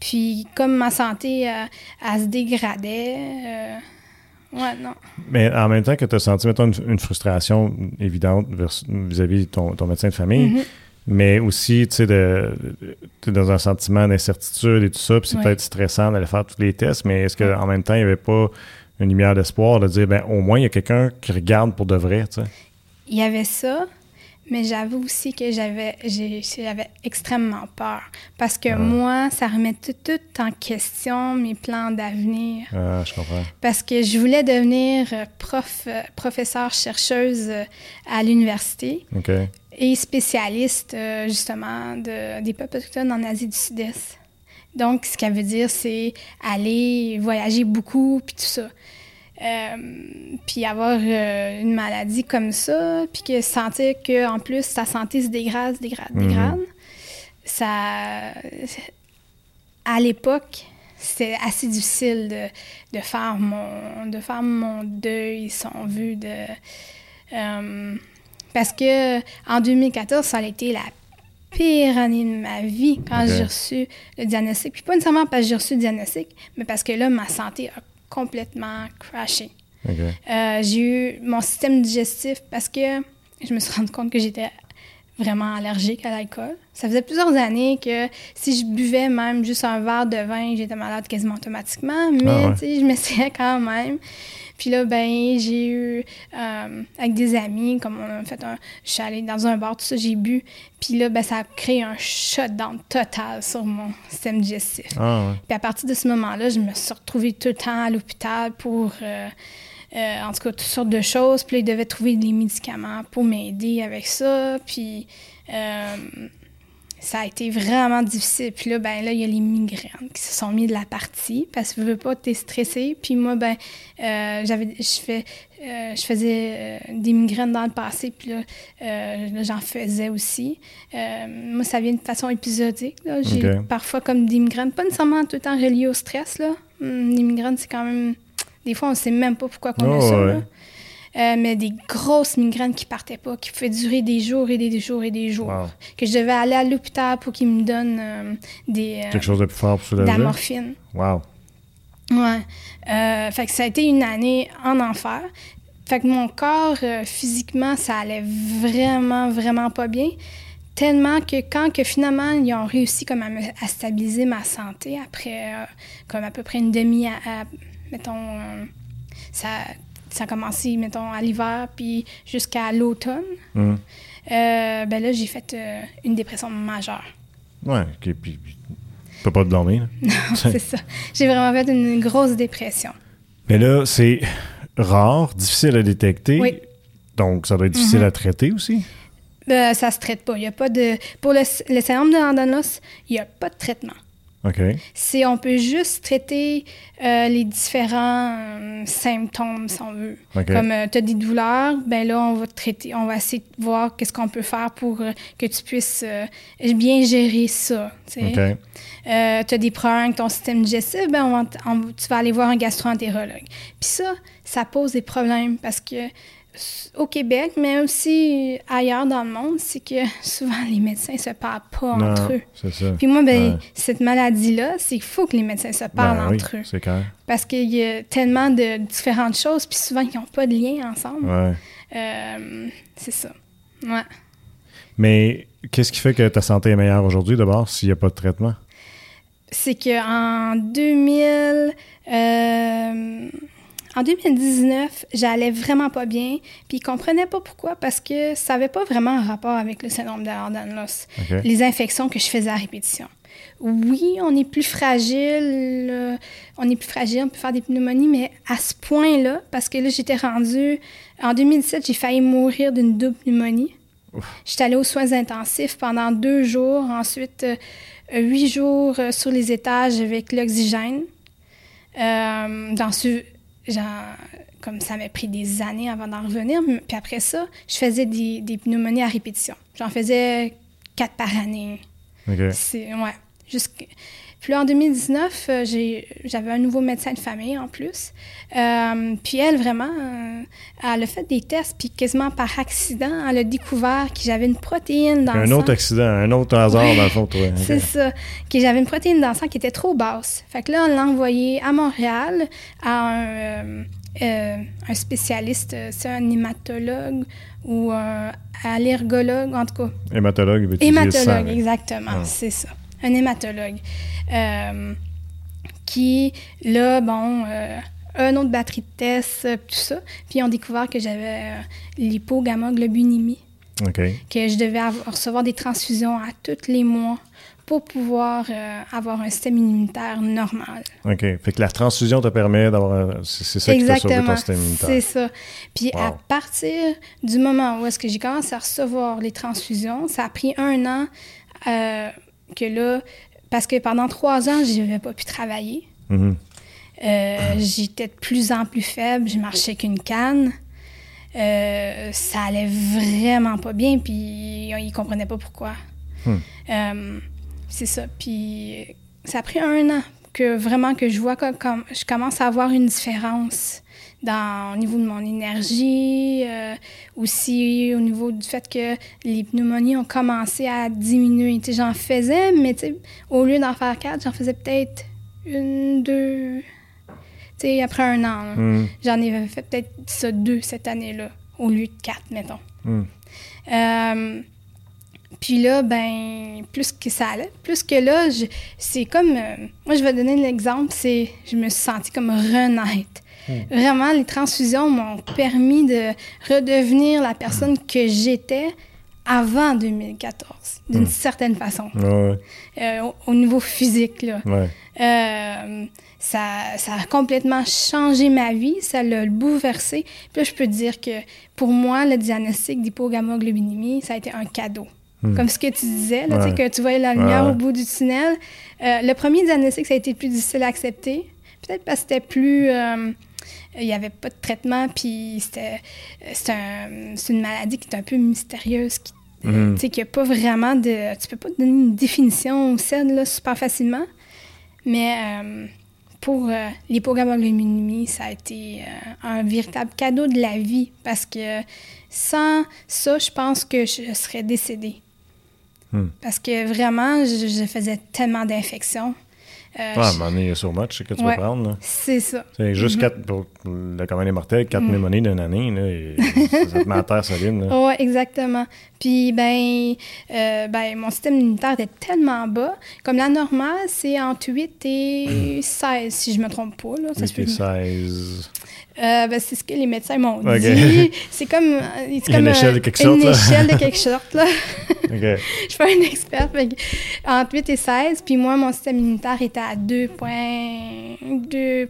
Speaker 2: Puis comme ma santé, euh, elle se dégradait, euh, ouais, non.
Speaker 1: Mais en même temps que tu as senti, mettons, une, une frustration évidente vis-à-vis de ton, ton médecin de famille,
Speaker 2: Mhm.
Speaker 1: mais aussi, tu sais, de, tu es dans un sentiment d'incertitude et tout ça, puis c'est
Speaker 2: Ouais.
Speaker 1: peut-être stressant d'aller faire tous les tests, mais est-ce qu'en même temps, il n'y avait pas une lumière d'espoir de dire, ben au moins, il y a quelqu'un qui regarde pour de vrai, tu sais?
Speaker 2: Il y avait ça, mais j'avoue aussi que j'avais j'avais extrêmement peur. Parce que
Speaker 1: Ah.
Speaker 2: moi, ça remet tout, tout en question mes plans d'avenir.
Speaker 1: Ah, je comprends.
Speaker 2: Parce que je voulais devenir euh, prof, euh, professeure-chercheuse euh, à l'université
Speaker 1: OK.
Speaker 2: et spécialiste justement de, des peuples autochtones en Asie du Sud-Est. Donc, ce qu'elle veut dire, c'est aller voyager beaucoup, puis tout ça. Euh, puis avoir euh, une maladie comme ça, puis que sentir qu'en plus, sa santé se dégrade, se dégrade,
Speaker 1: Mhm.
Speaker 2: dégrade, ça... À l'époque, c'était assez difficile de, de, faire mon, de faire mon deuil, si on veut, de... euh, parce que en 2014, ça a été la pire année de ma vie quand j'ai reçu le diagnostic. Puis pas nécessairement parce que j'ai reçu le diagnostic, mais parce que là, ma santé a complètement crashé. Euh, j'ai eu mon système digestif parce que je me suis rendu compte que j'étais vraiment allergique à l'alcool. Ça faisait plusieurs années que si je buvais même juste un verre de vin, j'étais malade quasiment automatiquement, mais
Speaker 1: Ah ouais.
Speaker 2: je m'essayais quand même. Puis là, ben, j'ai eu, euh, avec des amis, comme on a fait un... Je suis allée dans un bar, tout ça, j'ai bu. Puis là, ben, ça a créé un shutdown total sur mon système digestif.
Speaker 1: Ah, ouais.
Speaker 2: Puis à partir de ce moment-là, je me suis retrouvée tout le temps à l'hôpital pour, euh, euh, en tout cas, toutes sortes de choses. Puis là, ils devaient trouver des médicaments pour m'aider avec ça. Puis ça a été vraiment difficile. Puis là, ben là, il y a les migraines qui se sont mis de la partie parce que je veux pas, t'es stressé. Puis moi, ben, euh, j'avais, je fais, euh, je faisais euh, des migraines dans le passé. Puis là, euh, j'en faisais aussi. Moi, ça vient de façon épisodique. là. J'ai
Speaker 1: Ok.
Speaker 2: parfois comme des migraines, pas nécessairement tout le temps reliées au stress. Là. Hum, Les migraines, c'est quand même. Des fois, on sait même pas pourquoi qu'on a
Speaker 1: Oh,
Speaker 2: ça.
Speaker 1: ouais.
Speaker 2: Euh, mais des grosses migraines qui partaient pas, qui pouvaient durer des jours et des jours et des jours.
Speaker 1: Wow.
Speaker 2: Que je devais aller à l'hôpital pour qu'ils me donnent euh, des, euh,
Speaker 1: Quelque chose de plus fort pour
Speaker 2: de
Speaker 1: soulager?
Speaker 2: la morphine.
Speaker 1: Wow.
Speaker 2: Ouais. Fait que ça a été une année en enfer. Fait que mon corps, physiquement, ça allait vraiment, vraiment pas bien. Tellement que quand que finalement, ils ont réussi comme à, me- à stabiliser ma santé après euh, comme à peu près une demi à, à- mettons, euh, ça, ça a commencé, mettons, à l'hiver, puis jusqu'à l'automne,
Speaker 1: Hum.
Speaker 2: euh, ben là, j'ai fait euh, une dépression majeure.
Speaker 1: Ouais, OK. Puis, puis tu peux pas te dormir. là.
Speaker 2: C'est ça. J'ai vraiment fait une grosse dépression.
Speaker 1: Mais là, c'est rare, difficile à détecter.
Speaker 2: Oui.
Speaker 1: Donc, ça doit être difficile
Speaker 2: Mhm.
Speaker 1: à traiter aussi.
Speaker 2: Euh, ça se traite pas. Il y a pas de... Pour le, le syndrome de Landanos, il n'y a pas de traitement.
Speaker 1: OK.
Speaker 2: C'est on peut juste traiter euh, les différents euh, symptômes, si on veut. Comme tu as des douleurs, ben là, on va te traiter, on va essayer de voir qu'est-ce qu'on peut faire pour euh, que tu puisses euh, bien gérer ça. tu sais.
Speaker 1: OK.
Speaker 2: Euh, tu as des problèmes avec ton système digestif, ben on va on- tu vas aller voir un gastroentérologue. Puis ça, ça pose des problèmes parce que au Québec, mais aussi ailleurs dans le monde, c'est que souvent les médecins se parlent pas
Speaker 1: Non,
Speaker 2: entre eux.
Speaker 1: c'est ça.
Speaker 2: Puis moi, ben,
Speaker 1: Ouais.
Speaker 2: cette maladie-là, c'est qu'il faut que les médecins se parlent
Speaker 1: Ben oui,
Speaker 2: entre eux.
Speaker 1: c'est clair.
Speaker 2: Parce qu'il y a tellement de différentes choses, puis souvent, ils n'ont pas de lien ensemble.
Speaker 1: Ouais.
Speaker 2: Euh, c'est ça. Ouais.
Speaker 1: Mais qu'est-ce qui fait que ta santé est meilleure aujourd'hui, d'abord, s'il n'y a pas de traitement?
Speaker 2: c'est qu'en 2000, euh, en 2019, j'allais vraiment pas bien, puis ils comprenaient pas pourquoi, parce que ça avait pas vraiment un rapport avec le syndrome de les infections que je faisais à répétition. Oui, on est plus fragile, euh, on est plus fragile, on peut faire des pneumonies, mais à ce point-là, parce que là, j'étais rendue, en 2017, j'ai failli mourir d'une double pneumonie. J'étais allée aux soins intensifs pendant deux jours, ensuite euh, euh, huit jours euh, sur les étages avec l'oxygène. Euh, dans ce, genre, comme ça m'a pris des années avant d'en revenir, puis après ça, je faisais des, des pneumonies à répétition. J'en faisais quatre par année.
Speaker 1: OK.
Speaker 2: C'est, ouais. Jusqu'- Puis là, en 2019, euh, j'avais un nouveau médecin de famille en plus. Euh, puis elle, vraiment, euh, elle a fait des tests, puis quasiment par accident, elle a découvert que j'avais une protéine dans
Speaker 1: Un
Speaker 2: le
Speaker 1: autre
Speaker 2: sang.
Speaker 1: accident, un autre hasard,
Speaker 2: Ouais.
Speaker 1: dans le fond, toi.
Speaker 2: C'est ça. Que j'avais une protéine dans le sang qui était trop basse. Fait que là, on l'a envoyé à Montréal à un, euh, euh, un spécialiste, c'est un hématologue ou un allergologue, en tout cas.
Speaker 1: Hématologue, il sang,
Speaker 2: Hématologue, exactement,
Speaker 1: Ah.
Speaker 2: c'est ça. Un hématologue. Euh, qui, là, bon, euh, un autre batterie de tests, euh, tout ça. Puis ils ont découvert que j'avais euh, l'hypogammaglobulinémie,
Speaker 1: OK.
Speaker 2: que je devais avoir- recevoir des transfusions à tous les mois pour pouvoir euh, avoir un système immunitaire normal.
Speaker 1: OK. Fait que la transfusion te permet d'avoir. C'est ça qui t'a sauvé ton système immunitaire.
Speaker 2: c'est ça. Puis à
Speaker 1: Wow.
Speaker 2: partir du moment où est-ce que j'ai commencé à recevoir les transfusions, ça a pris un an euh, que là, parce que pendant trois ans, je n'avais pas pu travailler.
Speaker 1: Mhm.
Speaker 2: Euh, J'étais de plus en plus faible, je marchais qu'une canne. Euh, ça allait vraiment pas bien, puis ils comprenaient pas pourquoi.
Speaker 1: Hmm.
Speaker 2: Euh, c'est ça. Puis ça a pris un an que vraiment que je vois que comme je commence à avoir une différence dans, au niveau de mon énergie, euh, aussi au niveau du fait que les pneumonies ont commencé à diminuer. J'en faisais, mais au lieu d'en faire quatre, j'en faisais peut-être une, deux. Après un an.
Speaker 1: Mhm.
Speaker 2: J'en ai fait peut-être ça deux cette année-là, au lieu de quatre, mettons.
Speaker 1: Mhm.
Speaker 2: Euh, puis là, ben, plus que ça allait, plus que là, c'est comme. euh, moi, je vais donner l'exemple, c'est. Je me suis sentie comme renaître. Vraiment, les transfusions m'ont permis de redevenir la personne que j'étais avant 2014, d'une certaine façon,
Speaker 1: Ouais,
Speaker 2: euh, au, au niveau physique, là.
Speaker 1: ouais.
Speaker 2: Euh, ça, ça a complètement changé ma vie, ça l'a bouleversé. Puis là, je peux dire que pour moi, le diagnostic d'hypogammaglobulinémie, ça a été un cadeau. Comme ce que tu disais, là,
Speaker 1: Hmm. Ouais.
Speaker 2: que tu voyais la lumière au bout du tunnel. Euh, le premier diagnostic, ça a été plus difficile à accepter. Peut-être parce que c'était plus... euh, il n'y avait pas de traitement, puis c'était euh, c'est un- c'est une maladie qui est un peu mystérieuse, qui
Speaker 1: Mhm.
Speaker 2: tu sais, qu'il n'y a pas vraiment de... Tu peux pas te donner une définition au CED, là, super facilement. Mais euh, pour euh, l'hypogammaglobulinémie, ça a été euh, un véritable cadeau de la vie parce que sans ça, je pense que je serais décédée.
Speaker 1: Hmm.
Speaker 2: Parce que vraiment, je, je faisais tellement d'infections. Euh,
Speaker 1: Ah, à un moment donné, il y a sur match que tu
Speaker 2: Ouais.
Speaker 1: vas prendre.
Speaker 2: c'est ça.
Speaker 1: C'est juste
Speaker 2: Mhm.
Speaker 1: quatre, pour le commun des mortels, quatre
Speaker 2: Mm.
Speaker 1: pneumonies d'une année, là, et ça te met à terre solide.
Speaker 2: Oui, exactement. Puis, ben, euh, ben, mon système immunitaire était tellement bas. Comme la normale, c'est entre 8 et 16, si je me trompe pas. Là. Ça se
Speaker 1: 8 et
Speaker 2: peut-
Speaker 1: 16.
Speaker 2: Euh, ben, c'est ce que les médecins m'ont dit. C'est comme, c'est
Speaker 1: Une
Speaker 2: comme, euh,
Speaker 1: échelle de quelque
Speaker 2: une
Speaker 1: sorte, là.
Speaker 2: échelle de quelque sorte. Là.
Speaker 1: OK.
Speaker 2: je suis pas une experte. fait entre 8 et 16. Puis moi, mon système immunitaire était à 2,2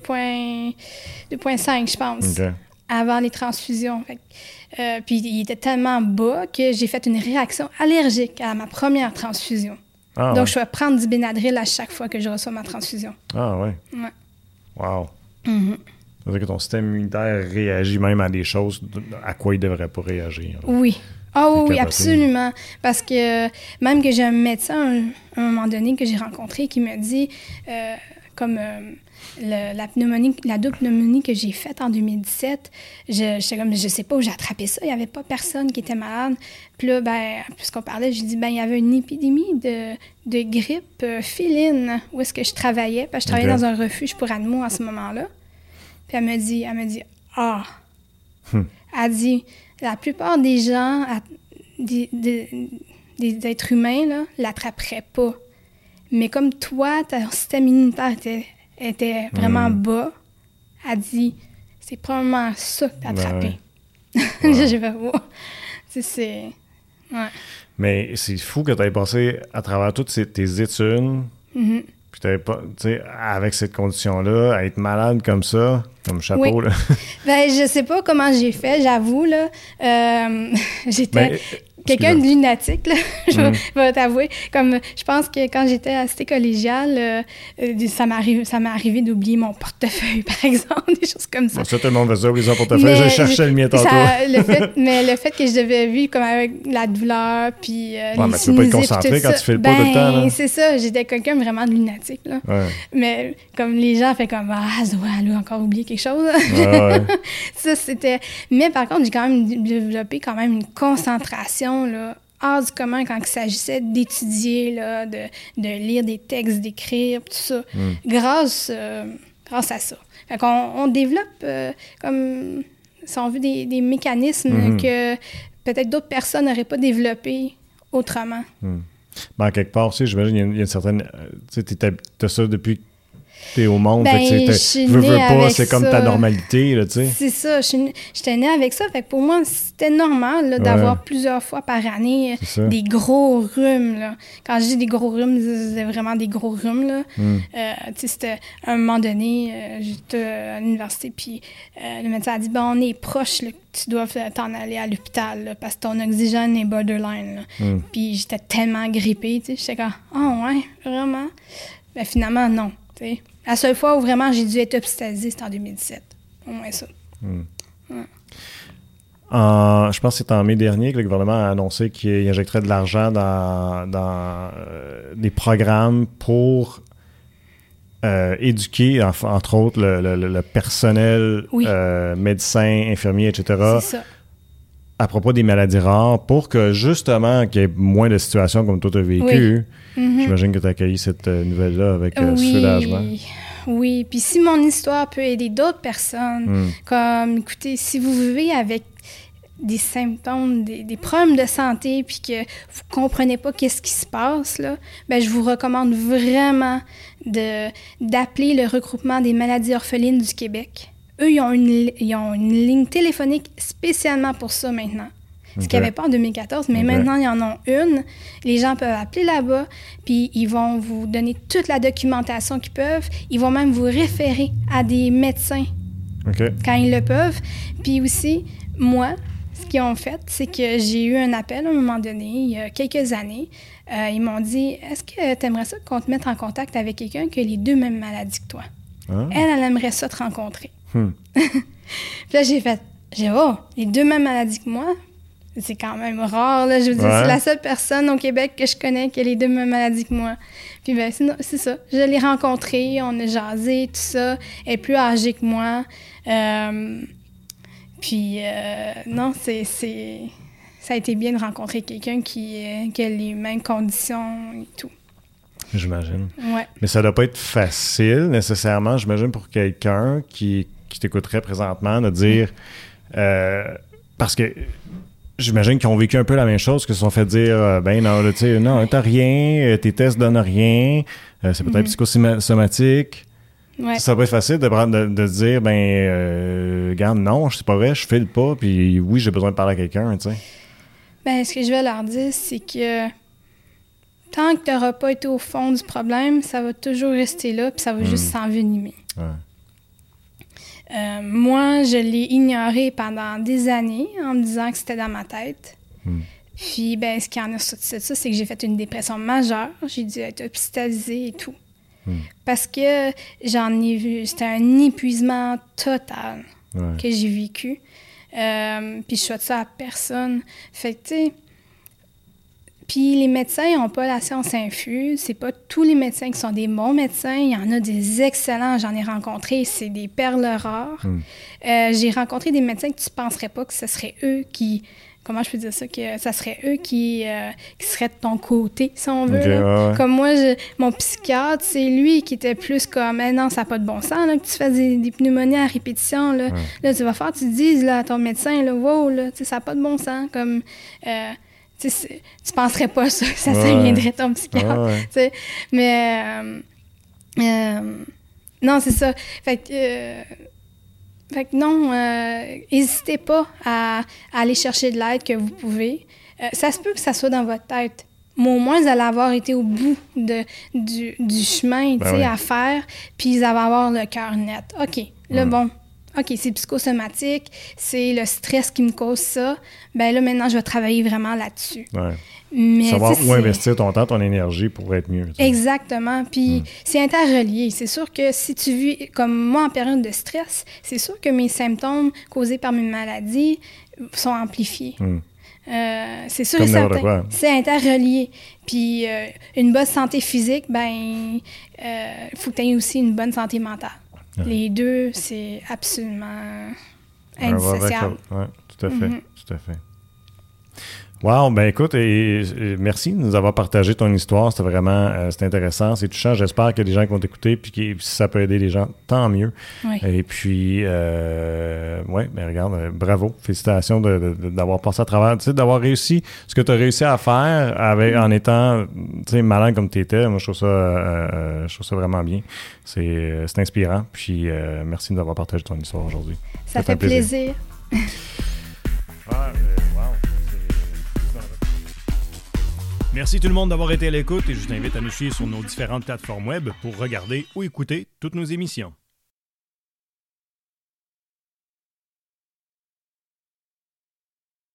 Speaker 2: 2,5, je pense, avant les transfusions. Fait euh, puis il était tellement bas que j'ai fait une réaction allergique à ma première transfusion.
Speaker 1: Ah,
Speaker 2: Donc,
Speaker 1: ouais.
Speaker 2: je vais prendre du Benadryl à chaque fois que je reçois ma transfusion.
Speaker 1: Ah, ouais.
Speaker 2: Ouais.
Speaker 1: Wow.
Speaker 2: Mhm.
Speaker 1: Ça veut dire que ton système immunitaire réagit même à des choses à quoi il devrait pas réagir.
Speaker 2: Oui. Ah oui,
Speaker 1: C'est
Speaker 2: oui, absolument. Parce que même que j'ai un médecin, à un moment donné, que j'ai rencontré, qui me dit, euh, comme euh, le- la pneumonie, la double pneumonie que j'ai faite en 2017, je, comme, je sais pas où j'ai attrapé ça, il n'y avait pas personne qui était malade. Puis là, ben, puisqu'on parlait, j'ai dit, ben, il y avait une épidémie de, de grippe euh, féline où est-ce que je travaillais, parce que je travaillais dans un refuge pour animaux à ce moment-là. Puis elle me dit, elle me dit, ah,
Speaker 1: Hmm.
Speaker 2: elle dit, la plupart des gens, des, des- des êtres humains, là, l'attraperaient pas. Mais comme toi, ton système immunitaire était, était vraiment
Speaker 1: Hmm.
Speaker 2: bas, elle dit, c'est probablement ça que t'as
Speaker 1: Ben
Speaker 2: attrapé.
Speaker 1: Wow.
Speaker 2: Tu sais, c'est... Ouais.
Speaker 1: Mais c'est fou que tu aies passé à travers toutes ces- tes études,
Speaker 2: Mhm.
Speaker 1: Puis t'avais pas, tu sais, avec cette condition-là, à être malade comme ça, comme chapeau,
Speaker 2: Oui.
Speaker 1: là.
Speaker 2: Ben, je sais pas comment j'ai fait, j'avoue, là. Euh, J'étais...
Speaker 1: Ben,
Speaker 2: Quelqu'un de lunatique, là, je vais-
Speaker 1: Mm.
Speaker 2: vais t'avouer. Comme, je pense que quand j'étais cité collégiale, euh, ça ça m'est arrivé d'oublier mon portefeuille, par exemple, des choses comme ça.
Speaker 1: Bon, ça, tout le monde faisait oublier son portefeuille.
Speaker 2: Mais
Speaker 1: Je cherchais le mien
Speaker 2: ça-
Speaker 1: tantôt.
Speaker 2: le fait, mais le fait que je devais vivre comme avec la douleur, puis euh,
Speaker 1: Ouais, mais tu peux pas être concentré quand
Speaker 2: ça.
Speaker 1: tu files pas tout le temps.
Speaker 2: Ben, c'est ça, j'étais quelqu'un vraiment de lunatique, là.
Speaker 1: Ouais.
Speaker 2: Mais comme les gens fait comme, ah, Zoé, elle a encore oublié quelque chose.
Speaker 1: Ouais.
Speaker 2: ça, c'était... Mais par contre, j'ai quand même développé quand même une concentration, là, hors du commun quand il s'agissait d'étudier, là, de, de lire des textes, d'écrire, tout ça,
Speaker 1: Mm.
Speaker 2: grâce, euh, grâce à ça. Fait qu'on on développe, euh, comme, si on veut, des, des mécanismes
Speaker 1: Mhm.
Speaker 2: que peut-être d'autres personnes n'auraient pas développés autrement.
Speaker 1: Ben, en quelque part aussi, j'imagine, il y a une- il y, a une certaine. euh, Tu sais, t'as ça depuis t'es au monde.
Speaker 2: Ben,
Speaker 1: fait que,
Speaker 2: je
Speaker 1: veux, pas, c'est comme ta normalité, là, tu sais.
Speaker 2: C'est ça, j'étais née avec ça. Fait que pour moi, c'était normal d'avoir plusieurs fois par année
Speaker 1: ça.
Speaker 2: des gros rhumes. Là. Quand je dis des gros rhumes, c'est vraiment des gros rhumes. Là.
Speaker 1: Mm.
Speaker 2: Euh, tu sais, c'était à un moment donné, euh, j'étais à l'université, puis euh, le médecin a dit Bon, on est proche, là, tu dois t'en aller à l'hôpital parce que ton oxygène est borderline. là.
Speaker 1: Mm.
Speaker 2: Puis j'étais tellement grippée, tu sais, j'étais comme Oh, ouais, vraiment? Ben finalement, non. La seule fois où vraiment j'ai dû être hospitalisée, c'était en 2017. Au moins ça.
Speaker 1: En- je pense que c'est en mai dernier que le gouvernement a annoncé qu'il injecterait de l'argent dans, dans euh, des programmes pour euh, éduquer, en- entre autres, le, le- le- le personnel,
Speaker 2: Oui.
Speaker 1: euh, médecins, infirmiers, etc.,
Speaker 2: C'est ça.
Speaker 1: À propos des maladies rares, pour que justement qu'il y ait moins de situations comme toi tu as vécu.
Speaker 2: Mhm.
Speaker 1: J'imagine que tu as accueilli cette euh, nouvelle-là avec euh,
Speaker 2: oui,
Speaker 1: soulagement.
Speaker 2: oui. Puis si mon histoire peut aider d'autres personnes,
Speaker 1: Mm.
Speaker 2: comme, écoutez, si vous vivez avec des symptômes, des, des problèmes de santé, puis que vous comprenez pas qu'est-ce qui se passe, là, ben, je vous recommande vraiment de, d'appeler le regroupement des maladies orphelines du Québec. Eux, ils ont une, ils ont une ligne téléphonique spécialement pour ça maintenant. Ce qu'il n'y avait pas en 2014, mais maintenant, ils en ont une. Les gens peuvent appeler là-bas, puis ils vont vous donner toute la documentation qu'ils peuvent. Ils vont même vous référer à des médecins quand ils le peuvent. Puis aussi, moi, ce qu'ils ont fait, c'est que j'ai eu un appel à un moment donné, il y a quelques années. Euh, ils m'ont dit Est-ce que tu aimerais ça qu'on te mette en contact avec quelqu'un qui a les deux mêmes maladies que toi?
Speaker 1: Ah.
Speaker 2: Elle, elle aimerait ça te rencontrer.
Speaker 1: Hmm.
Speaker 2: Puis là, j'ai fait J'ai oh, les deux mêmes maladies que moi c'est quand même rare, là. Je veux dire,
Speaker 1: Ouais.
Speaker 2: c'est la seule personne au Québec que je connais qui a les deux mêmes maladies que moi. Puis ben, c'est, ça. Je l'ai rencontrée, on a jasé, tout ça. Elle est plus âgée que moi. Euh, puis, euh, non, c'est, c'est... Ça a été bien de rencontrer quelqu'un qui, euh, qui a les mêmes conditions et tout.
Speaker 1: J'imagine.
Speaker 2: Ouais.
Speaker 1: Mais ça doit pas être facile nécessairement, j'imagine, pour quelqu'un qui, qui t'écouterait présentement de dire. euh, parce que j'imagine qu'ils ont vécu un peu la même chose, qu'ils se sont fait dire euh, ben non, tu sais, non, t'as rien, euh, tes tests donnent rien, euh, c'est peut-être psychosomatique.
Speaker 2: Ouais.
Speaker 1: Ça pas être facile de, prendre, de, dire ben, euh, regarde, non, c'est pas vrai, je file pas, puis oui, j'ai besoin de parler à quelqu'un, tu sais.
Speaker 2: Ben, ce que je vais leur dire, c'est que tant que tu n'auras pas été au fond du problème, ça va toujours rester là, puis ça va juste s'envenimer.
Speaker 1: Ouais.
Speaker 2: Euh, moi, je l'ai ignoré pendant des années en me disant que c'était dans ma tête.
Speaker 1: Hmm.
Speaker 2: Puis, ben, ce qui en a sorti de ça, c'est que j'ai fait une dépression majeure. J'ai dû être hospitalisée et tout.
Speaker 1: Hmm.
Speaker 2: Parce que j'en ai vu, c'était un épuisement total
Speaker 1: Ouais.
Speaker 2: que j'ai vécu. Euh, puis je souhaite ça à personne. Fait que, tu sais, puis les médecins n'ont pas la science infuse. C'est pas tous les médecins qui sont des bons médecins. Il y en a des excellents. J'en ai rencontré. C'est des perles rares.
Speaker 1: Hmm.
Speaker 2: Euh, j'ai rencontré des médecins que tu penserais pas que ce serait eux qui... Comment je peux dire ça? Que ça serait eux qui, euh, qui seraient de ton côté, si on veut.
Speaker 1: Ouais.
Speaker 2: Comme moi, je- mon psychiatre, c'est lui qui était plus comme Eh non, ça n'a pas de bon sens là, que tu fasses des, des pneumonies à répétition. Là.
Speaker 1: Ouais.
Speaker 2: Là, tu vas faire, tu te là, à ton médecin, là, wow, là, ça n'a pas de bon sens. Comme, euh, tu penserais pas ça, que ça, viendrait ton psychiatre.
Speaker 1: Ouais.
Speaker 2: Mais euh, euh, non, c'est ça. Fait que, euh, fait que non, n'hésitez pas à, à aller chercher de l'aide que vous pouvez. Ça se peut que ça soit dans votre tête. Mais au moins, vous allez avoir été au bout de, du, du chemin
Speaker 1: Ben oui.
Speaker 2: à faire, puis vous allez avoir le cœur net. OK, là,
Speaker 1: Ouais.
Speaker 2: bon, OK, c'est psychosomatique, c'est le stress qui me cause ça. Ben là, maintenant, je vais travailler vraiment là-dessus.
Speaker 1: Ouais.
Speaker 2: Mais,
Speaker 1: Savoir où investir ton temps, ton énergie pour être mieux.
Speaker 2: Exactement. Puis c'est interrelié. C'est sûr que si tu vis comme moi en période de stress, c'est sûr que mes symptômes causés par mes maladies sont amplifiés.
Speaker 1: Hmm.
Speaker 2: Euh, c'est sûr
Speaker 1: Comme
Speaker 2: et certain. C'est interrelié. Puis euh, une bonne santé physique, ben, il faut que tu aies aussi une bonne santé mentale.
Speaker 1: Ouais.
Speaker 2: Les deux, c'est absolument indissociable.
Speaker 1: ouais, tout à fait.
Speaker 2: Mhm.
Speaker 1: Tout à fait. Wow, ben écoute, et, et merci de nous avoir partagé ton histoire. C'était vraiment euh, c'était intéressant, c'est touchant. J'espère que les gens qui vont t'écouter, puis que si ça peut aider les gens, tant mieux.
Speaker 2: Oui.
Speaker 1: Et puis, euh, ouais, ben regarde, euh, bravo, félicitations d'avoir passé à travers, tu sais, d'avoir réussi ce que tu as réussi à faire avec, en étant, tu sais, malin comme tu étais. Moi, je trouve ça, euh, je trouve ça vraiment bien. C'est, inspirant. Puis, merci de nous avoir partagé ton histoire aujourd'hui.
Speaker 2: Ça
Speaker 1: fait
Speaker 2: fait plaisir.
Speaker 1: Merci tout le monde d'avoir été à l'écoute et je t'invite à nous suivre sur nos différentes plateformes web pour regarder ou écouter toutes nos émissions.